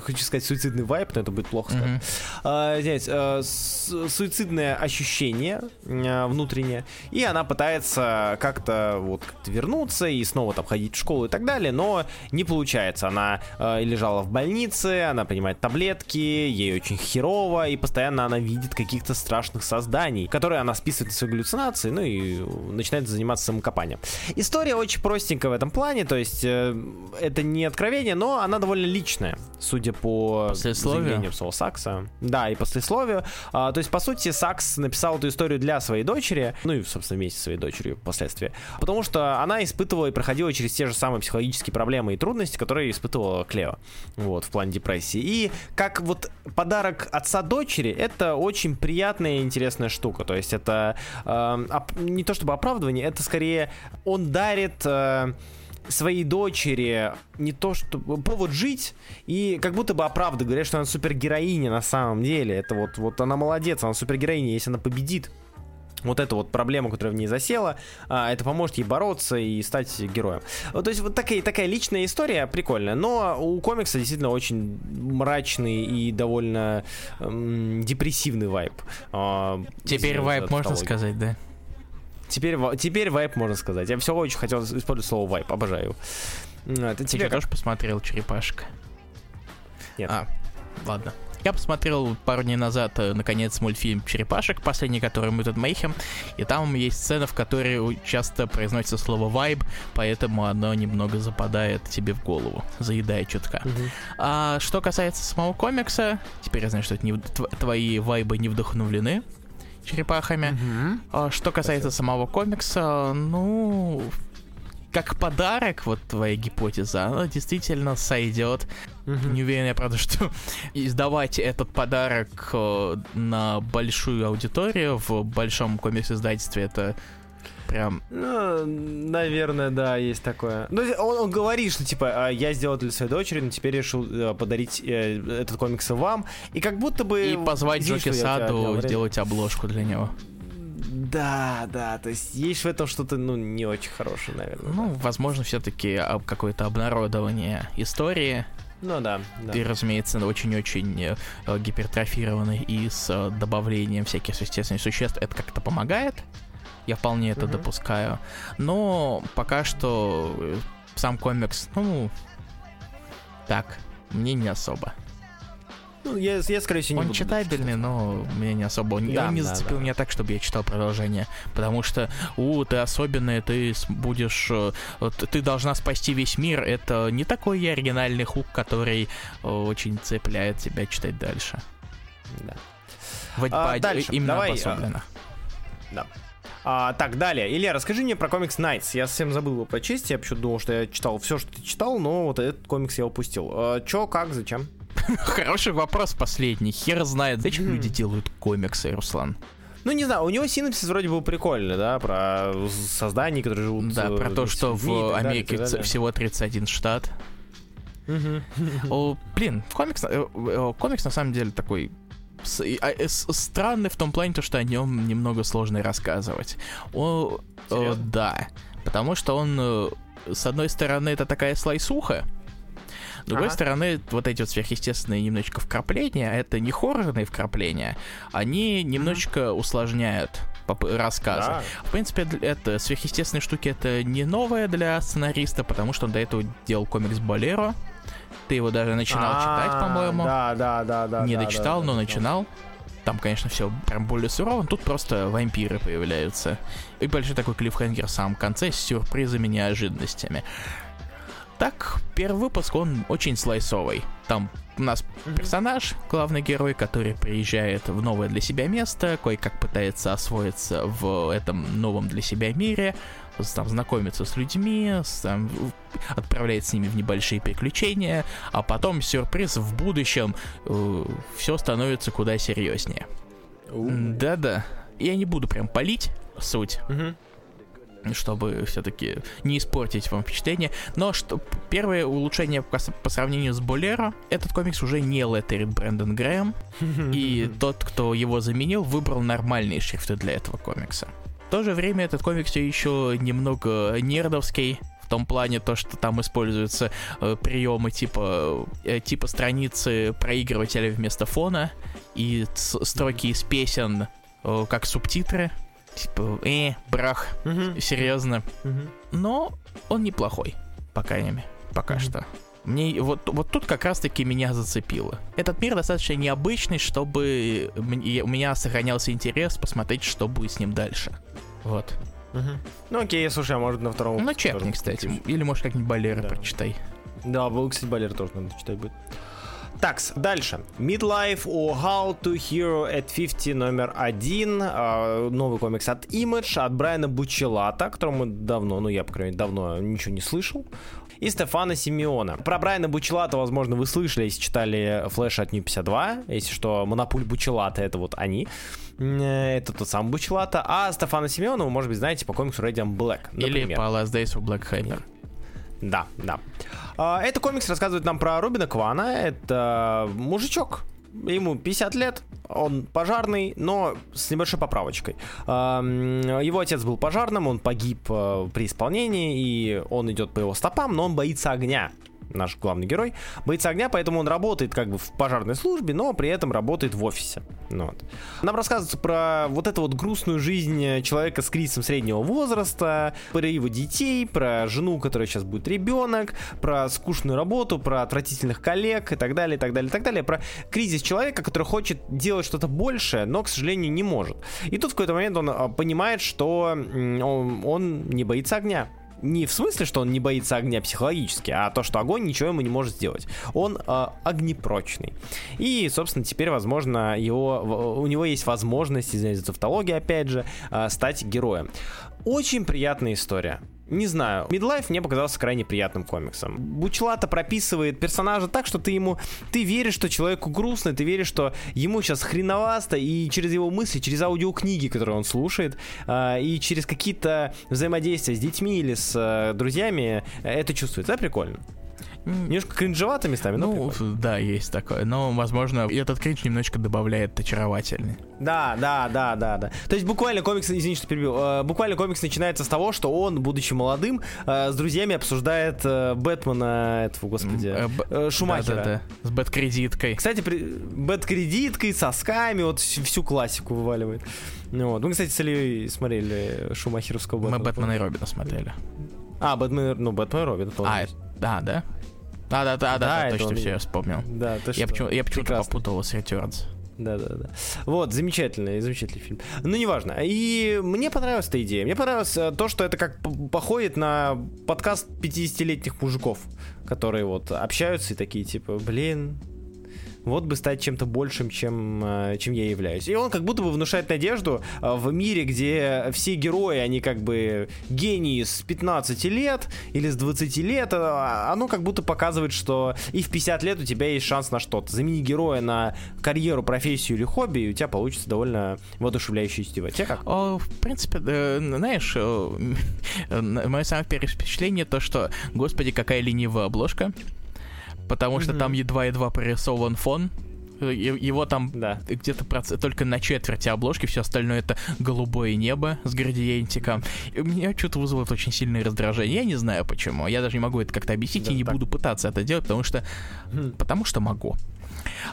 Speaker 2: хочу сказать суицидный вайп, но это будет плохо сказать. Mm-hmm. здесь а, суицидное ощущение а, внутреннее, и она пытается как-то вот как вернуться и снова там ходить в школу и так далее, но не получается. Она а, лежала в больнице, она принимает таблетки, ей очень херово, и постоянно она видит каких-то страшных созданий, которые она списывает на свои галлюцинации, ну и начинает заниматься самокопанием. История очень простенькая в этом плане, плане, то есть э, это не откровение но она довольно личная, судя по заявлению Сол Сакса. Да, и послесловию. А, то есть, по сути, Сакс написал эту историю для своей дочери, ну и, собственно, вместе со своей дочерью впоследствии, потому что она испытывала и проходила через те же самые психологические проблемы и трудности, которые испытывала Клео, вот, в плане депрессии. И как вот подарок отца дочери, это очень приятная и интересная штука. То есть это э, не то чтобы оправдывание, это скорее он дарит... Э, своей дочери не то что повод жить и как будто бы оправдывает, говорят, что она супергероиня на самом деле. Это вот, вот она молодец, она супергероиня, если она победит вот эту вот проблему, которая в ней засела, а, это поможет ей бороться и стать героем. То есть вот такая, такая личная история прикольная, но у комикса действительно очень мрачный и довольно эм, депрессивный вайб. А,
Speaker 1: Теперь вайп можно сказать, да?
Speaker 2: Теперь, теперь вайп можно сказать. Я все очень хотел использовать слово вайп, обожаю. М, Это
Speaker 1: Ты
Speaker 2: тебе
Speaker 1: что,
Speaker 2: как?
Speaker 1: тоже посмотрел «Черепашек»?
Speaker 2: Нет.
Speaker 1: А, ладно. Я посмотрел пару дней назад, э, наконец, мультфильм «Черепашек», последний, который мы тут Мейхем, и там есть сцена, в которой часто произносится слово «вайб», поэтому оно немного западает тебе в голову, заедает чутка.
Speaker 2: Мгм.
Speaker 1: А что касается самого комикса, теперь я знаю, что это не, тв- твои вайбы не вдохновлены черепахами. А что касается самого комикса, ну, как подарок, вот твоя гипотеза, она действительно сойдет.
Speaker 2: Мгм.
Speaker 1: Не уверен я, правда, что издавать этот подарок э, на большую аудиторию в большом комикс-издательстве это прям...
Speaker 2: Ну, наверное, да, есть такое. Ну, он, он говорит, что типа, «А, я сделал для своей дочери, но теперь решил э, подарить э, этот комикс вам. И как будто бы...
Speaker 1: И позвать Джоки Саду сделать обложку для него.
Speaker 2: Да, да, то есть есть в этом что-то, ну, не очень хорошее, наверное.
Speaker 1: Ну, возможно, все-таки какое-то обнародование истории.
Speaker 2: ну да, да.
Speaker 1: И, разумеется, очень-очень э, э, гипертрофированный и с э, добавлением всяких естественных существ. Это как-то помогает. Я вполне это
Speaker 2: Мгм.
Speaker 1: допускаю. Но пока что э, сам комикс, ну, так, мне не особо.
Speaker 2: Ну, я, я, скорее всего, не
Speaker 1: Он
Speaker 2: буду
Speaker 1: читабельный, но мне не особо. Он,
Speaker 2: Да,
Speaker 1: он не
Speaker 2: да,
Speaker 1: зацепил
Speaker 2: да.
Speaker 1: меня так, чтобы я читал продолжение. Потому что, у, ты особенная, ты будешь... э, Ты должна спасти весь мир. Это не такой оригинальный хук, который э, очень цепляет тебя читать дальше.
Speaker 2: Да.
Speaker 1: В-
Speaker 2: А, дальше.
Speaker 1: Именно
Speaker 2: Давай,
Speaker 1: обособленно.
Speaker 2: Да. А, так, далее. Илья, расскажи мне про комикс Nights. Я совсем забыл его прочесть. Я почему-то думал, что я читал все, что ты читал, но вот этот комикс я упустил. А, чё, как, зачем?
Speaker 1: Хороший вопрос последний. Хер знает, зачем люди делают комиксы, Руслан.
Speaker 2: Ну, не знаю, у него синопсис вроде был прикольный, да, про создания, которые живут...
Speaker 1: Да,
Speaker 2: э,
Speaker 1: про то,
Speaker 2: с
Speaker 1: что в Америке всего 31 штат. О, блин, комикс, э, э, комикс на самом деле такой с- а, э, с- странный в том плане, то, что о нем немного сложно рассказывать. О,
Speaker 2: Серьезно?
Speaker 1: да, потому что он, э, с одной стороны, это такая слайсуха, с другой
Speaker 2: Ага.
Speaker 1: стороны, вот эти вот сверхъестественные немножечко вкрапления, это не хоррорные вкрапления, они немножечко усложняют поп- рассказы.
Speaker 2: Да.
Speaker 1: В принципе, это сверхъестественные штуки это не новое для сценариста, потому что он до этого делал комикс Болеро. Ты его даже начинал читать,
Speaker 2: А,
Speaker 1: по-моему.
Speaker 2: Да, да, да, да.
Speaker 1: не дочитал, но начинал. Там, конечно, все прям более сурово. Тут просто вампиры появляются. И большой такой клиффхенгер в самом конце с сюрпризами, неожиданностями. Так, первый выпуск, он очень слайсовый. Там у нас персонаж, главный герой, который приезжает в новое для себя место, кое-как пытается освоиться в этом новом для себя мире, там, знакомиться с людьми, с- там, отправляет с ними в небольшие приключения, а потом сюрприз в будущем все становится куда серьезнее. Да-да. Я не буду прям палить суть,
Speaker 2: Мгм.
Speaker 1: чтобы все-таки не испортить вам впечатление. Но что первое улучшение по, по сравнению с Болеро, этот комикс уже не леттерит Брэндон Грэм, и тот, кто его заменил, выбрал нормальные шрифты для этого комикса. В то же время этот комикс все еще немного нердовский, в том плане то, что там используются э, приемы типа, э, типа страницы проигрывателя вместо фона и строки из песен э, как субтитры. Типа, э, брах,
Speaker 2: Мгм.
Speaker 1: серьезно.
Speaker 2: Мгм.
Speaker 1: Но он неплохой, по крайней мере, пока
Speaker 2: Мгм.
Speaker 1: что. Мне вот, вот тут как раз-таки меня зацепило. Этот мир достаточно необычный, чтобы и у меня сохранялся интерес посмотреть, что будет с ним дальше. Вот.
Speaker 2: Мгм. Ну окей, слушай, а может на втором
Speaker 1: Ну,
Speaker 2: тоже
Speaker 1: кстати. Или, может, как-нибудь Балера
Speaker 2: Да.
Speaker 1: прочитай.
Speaker 2: Да, кстати, Балер тоже надо читать будет. Так, дальше. Midlife or How to Hero at 50 номер один. Э, новый комикс от Image, от Брайана Бучелата, которого мы давно, ну я, по крайней мере, давно ничего не слышал. И Стефана Симеона. Про Брайана Бучелата, возможно, вы слышали, если читали Флэш от Нью 52. Если что, Монопуль Бучелата это вот они. Это тот самый Бучелата. А Стефана Симеона вы, может быть, знаете по комиксу Radiant Black.
Speaker 1: Например. Или по Last Days of Black Hammer.
Speaker 2: Да, да. А, это комикс рассказывает нам про Рубина Квана. Это мужичок, ему 50 лет, он пожарный, но с небольшой поправочкой. Его отец был пожарным, он погиб э, при исполнении, и он идет по его стопам, но он боится огня наш главный герой, боится огня, поэтому он работает как бы в пожарной службе, но при этом работает в офисе. Ну вот. Нам рассказывается про вот эту вот грустную жизнь человека с кризисом среднего возраста, про его детей, про жену, которая сейчас будет ребенок, про скучную работу, про отвратительных коллег и так далее, и так далее, и так далее, про кризис человека, который хочет делать что-то большее, но, к сожалению, не может. И тут в какой-то момент он а, понимает, что он, он не боится огня не в смысле, что он не боится огня психологически, а то, что огонь ничего ему не может сделать. Он э, огнепрочный. И, собственно, теперь, возможно, его, у него есть возможность, извиняюсь за тавтологию, опять же, э, стать героем. Очень приятная история. Не знаю, Midlife мне показался крайне приятным комиксом. Бучлата прописывает персонажа так, что ты ему, ты веришь, что человеку грустно, ты веришь, что ему сейчас хреновасто, и через его мысли, через аудиокниги, которые он слушает, э, и через какие-то взаимодействия с детьми или с э, друзьями, это чувствуется. Это прикольно. Немножко кринжевато местами, но
Speaker 1: Ну, прикольно. да, есть такое. Но, возможно, этот кринж немножечко добавляет очаровательный.
Speaker 2: Да, да, да, да, да. То есть буквально комикс, извини, что перебил, э, буквально комикс начинается с того, что он, будучи молодым, э, с друзьями обсуждает э, Бэтмена, этого, господи, Шумахера. Да, да,
Speaker 1: да. С бэт-кредиткой.
Speaker 2: Кстати, при... бэт-кредиткой, сосками, вот всю классику вываливает. Ну, вот. Мы, кстати, с Ильей смотрели Шумахеровского
Speaker 1: Бэтмена. Мы Бэтмена и Робина смотрели.
Speaker 2: А, Бэтмен, ну, Бэтмен и Робин.
Speaker 1: А, да, да? Да, да, да, да, да, точно он... все, я вспомнил. Да, то Я, почему, я почему-то попутал с Returns.
Speaker 2: Да, да, да. Вот, замечательный, замечательный фильм. Ну, неважно. И мне понравилась эта идея. Мне понравилось э, то, что это как походит на подкаст 50-летних мужиков, которые вот общаются и такие, типа, блин, вот бы стать чем-то большим, чем, э, чем я являюсь. И он как будто бы внушает надежду э, в мире, где все герои, они как бы гении с 15 лет или с 20 лет. Э, оно как будто показывает, что и в 50 лет у тебя есть шанс на что-то. Замени героя на карьеру, профессию или хобби, и у тебя получится довольно воодушевляющее чтиво. Тебе как?
Speaker 1: О, в принципе, знаешь, мое самое первое впечатление то, что, господи, какая ленивая обложка потому mm-hmm. что там едва-едва прорисован фон, его там да. где-то проц... только на четверти обложки, все остальное это голубое небо с градиентиком. И меня что-то вызвало очень сильное раздражение. Я не знаю почему. Я даже не могу это как-то объяснить да, и не так. буду пытаться это делать, потому что... Mm. Потому что могу.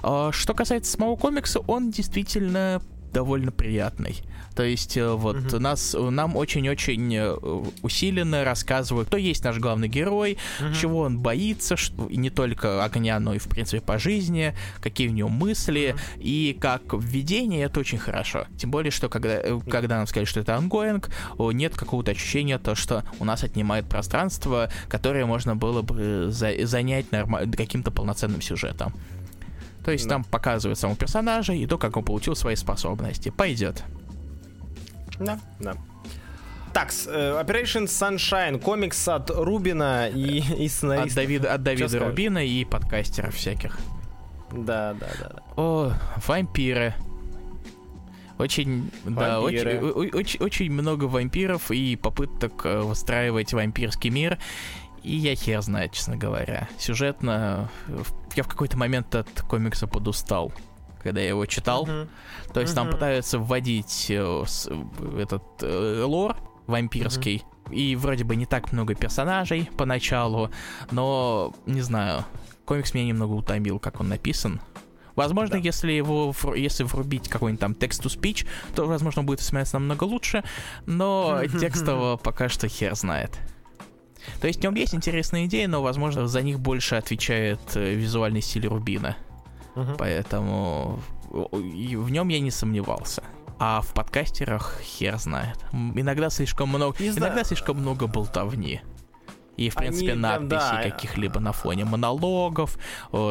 Speaker 1: А, что касается самого комикса, он действительно довольно приятный. То есть э, вот mm-hmm. нас, нам очень-очень э, усиленно рассказывают, кто есть наш главный герой, mm-hmm. чего он боится, что, не только огня, но и в принципе по жизни, какие у него мысли, mm-hmm. и как введение это очень хорошо. Тем более, что когда, э, когда нам сказали, что это ongoing, нет какого-то ощущения, то, что у нас отнимает пространство, которое можно было бы за- занять норм- каким-то полноценным сюжетом. То есть да. там показывают самого персонажа и то, как он получил свои способности. Пойдет.
Speaker 2: Да, да. Так, uh, Operation Sunshine, комикс от Рубина и, и
Speaker 1: сценариста. От Давида, от Давида Рубина и подкастеров всяких.
Speaker 2: Да, да, да. да.
Speaker 1: О, вампиры. Очень, да, очень, очень, очень много вампиров и попыток э, выстраивать вампирский мир. И я хер знает, честно говоря. Сюжетно я в какой-то момент от комикса подустал, когда я его читал. Uh-huh. То есть uh-huh. там пытаются вводить э, этот э, лор вампирский. Uh-huh. И вроде бы не так много персонажей поначалу, но не знаю, комикс меня немного утомил, как он написан. Возможно, да. если его, если врубить какой-нибудь там text-to-speech, то, возможно, будет смотреться намного лучше, но текстово пока что хер знает. То есть в нем есть интересные идеи, но, возможно, за них больше отвечает э, визуальный стиль Рубина. Uh-huh. Поэтому в нем я не сомневался. А в подкастерах хер знает. Иногда слишком много, не иногда знаю. слишком много болтовни. И, в принципе,
Speaker 2: Они
Speaker 1: надписей
Speaker 2: да.
Speaker 1: каких-либо на фоне монологов,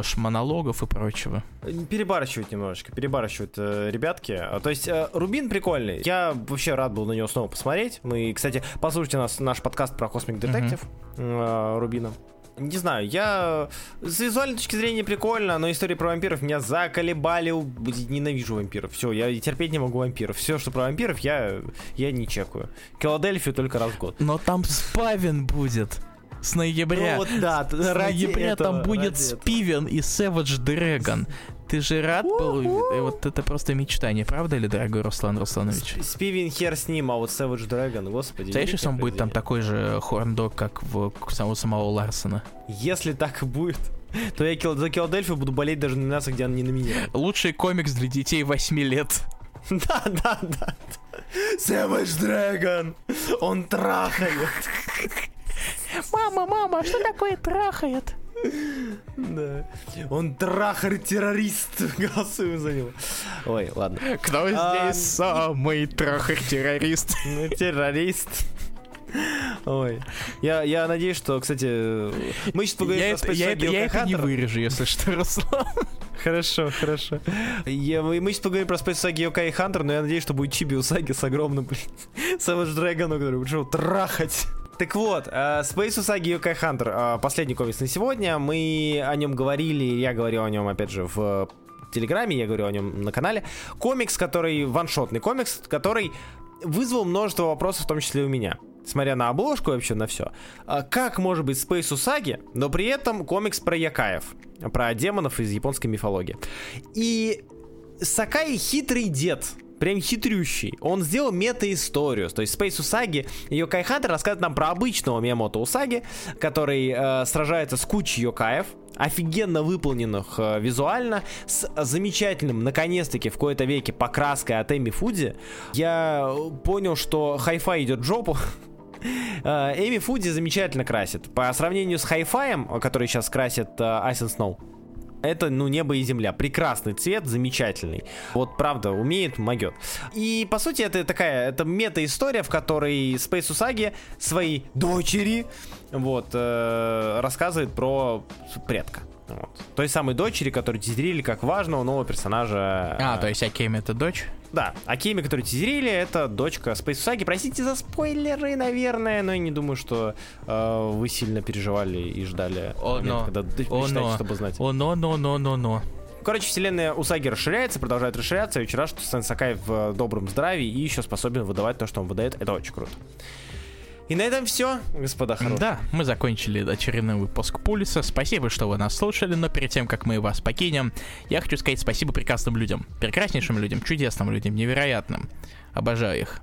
Speaker 1: шмонологов и прочего.
Speaker 2: Перебарщивают немножечко, перебарщивают э, ребятки. А, То есть э, Рубин прикольный. Я вообще рад был на него снова посмотреть. Мы, кстати, послушайте нас, наш подкаст про Космик Детектив э, Рубина. Не знаю, я с визуальной точки зрения прикольно, но истории про вампиров меня заколебали. Ненавижу вампиров. Все, я терпеть не могу вампиров. Все, что про вампиров, я, я не чекаю. Филадельфию только раз в год.
Speaker 1: Но там спавен будет с ноября.
Speaker 2: Ну вот да,
Speaker 1: С ноября
Speaker 2: этого,
Speaker 1: там будет
Speaker 2: ради этого.
Speaker 1: Спивен и Savage Dragon. Ты же рад был? Вот это просто мечтание, правда ли, дорогой Руслан Русланович?
Speaker 2: Спивин хер с ним, а вот Savage Dragon, господи.
Speaker 1: Знаешь, если он будет там такой же хорндок, как в самого самого Ларсона?
Speaker 2: Если так и будет, то я за Филадельфию буду болеть даже на мясо, где он не номинирован.
Speaker 1: Лучший комикс для детей 8 лет.
Speaker 2: Да, да, да. Savage Dragon! Он трахает.
Speaker 1: Мама, мама, что такое трахает?
Speaker 2: Да. Он трахар-террорист. Голосуем за него. Ой, ладно.
Speaker 1: Кто
Speaker 2: А,
Speaker 1: здесь самый трахар-террорист?
Speaker 2: Ну, террорист. Ой. Я, я надеюсь, что, кстати, мы сейчас поговорим
Speaker 1: Я
Speaker 2: про
Speaker 1: это, я, это, я это не вырежу, если что, Руслан.
Speaker 2: Хорошо, хорошо. Я, мы, мы сейчас поговорим про Space Saga Yokai Hunter, но я надеюсь, что будет Чиби Усаги с огромным, блин, Savage Dragon, который будет что, трахать. Так вот, э, Space Usagi Yokai Hunter, э, последний комикс на сегодня. Мы о нем говорили, я говорил о нем, опять же, в Телеграме, я говорю о нем на канале. Комикс, который, ваншотный комикс, который вызвал множество вопросов, в том числе у меня. Смотря на обложку и вообще на все. Как может быть Space Usagi, но при этом комикс про якаев, про демонов из японской мифологии. И Сакай хитрый дед. Прям хитрющий. Он сделал мета-историю. То есть Space Usagi Yokai Hunter рассказывают нам про обычного Миямото Усаги, который э, сражается с кучей йокаев, офигенно выполненных э, визуально, с замечательным, наконец-таки, в кои-то веке покраской от Эми Фуди. Я понял, что хай-фай идет в жопу. Э, Эми Фуди замечательно красит. По сравнению с хай-фаем, который сейчас красит э, and Snow, это, ну, небо и земля. Прекрасный цвет, замечательный. Вот, правда, умеет, могет. И, по сути, это такая, это мета-история, в которой Space Usagi своей дочери, вот, э, рассказывает про предка. Вот. Той самой дочери, которую тизерили как важного нового персонажа.
Speaker 1: А, то есть Акеми это дочь?
Speaker 2: Да, Акеми, которую тизерили, это дочка Space Usagi. Простите за спойлеры, наверное, но я не думаю, что э, вы сильно переживали и ждали
Speaker 1: О,
Speaker 2: момента,
Speaker 1: но.
Speaker 2: когда
Speaker 1: О,
Speaker 2: читаете,
Speaker 1: но.
Speaker 2: чтобы знать.
Speaker 1: О, но, но, но, но, но.
Speaker 2: Короче, вселенная Усаги расширяется, продолжает расширяться, и вчера, что Сэн Сакай в э, добром здравии и еще способен выдавать то, что он выдает. Это очень круто. И на этом все, господа хорошие.
Speaker 1: Да, мы закончили очередной выпуск Пульса. Спасибо, что вы нас слушали, но перед тем, как мы вас покинем, я хочу сказать спасибо прекрасным людям. Прекраснейшим людям, чудесным людям, невероятным. Обожаю их.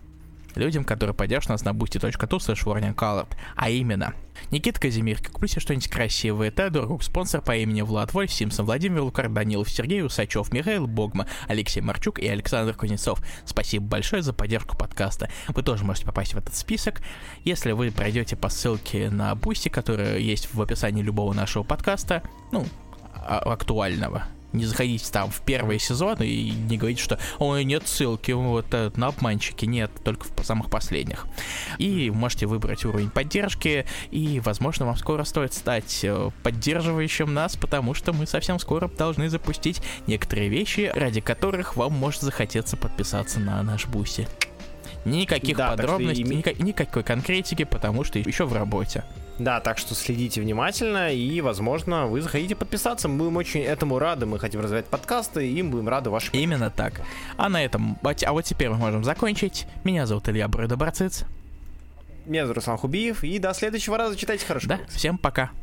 Speaker 1: Людям, которые поддержат нас на boosty.to slash. А именно, Никита Казимирки, куплю себе что-нибудь красивое, Тедор Рук, спонсор по имени Влад Вольф, Симсон Владимир Лукар, Данилов Сергей Усачев, Михаил Богма, Алексей Марчук и Александр Кузнецов. Спасибо большое за поддержку подкаста. Вы тоже можете попасть в этот список, если вы пройдете по ссылке на Бусти, которая есть в описании любого нашего подкаста, ну, а- актуального. Не заходите там в первые сезоны и не говорите, что ой, нет ссылки вот на обманщики. Нет, только в самых последних. И можете выбрать уровень поддержки, и, возможно, вам скоро стоит стать э, поддерживающим нас, потому что мы совсем скоро должны запустить некоторые вещи, ради которых вам может захотеться подписаться на наш буси. Никаких
Speaker 2: Да,
Speaker 1: подробностей,
Speaker 2: име-
Speaker 1: ника- никакой конкретики, потому что еще в работе.
Speaker 2: Да, так что следите внимательно, и, возможно, вы захотите подписаться. Мы будем очень этому рады. Мы хотим развивать подкасты, и им будем рады вашей
Speaker 1: Именно так. А на этом, а вот теперь мы можем закончить. Меня зовут Илья Барциц.
Speaker 2: Меня зовут Руслан Хубиев, и до следующего раза читайте хорошо.
Speaker 1: Да, всем пока.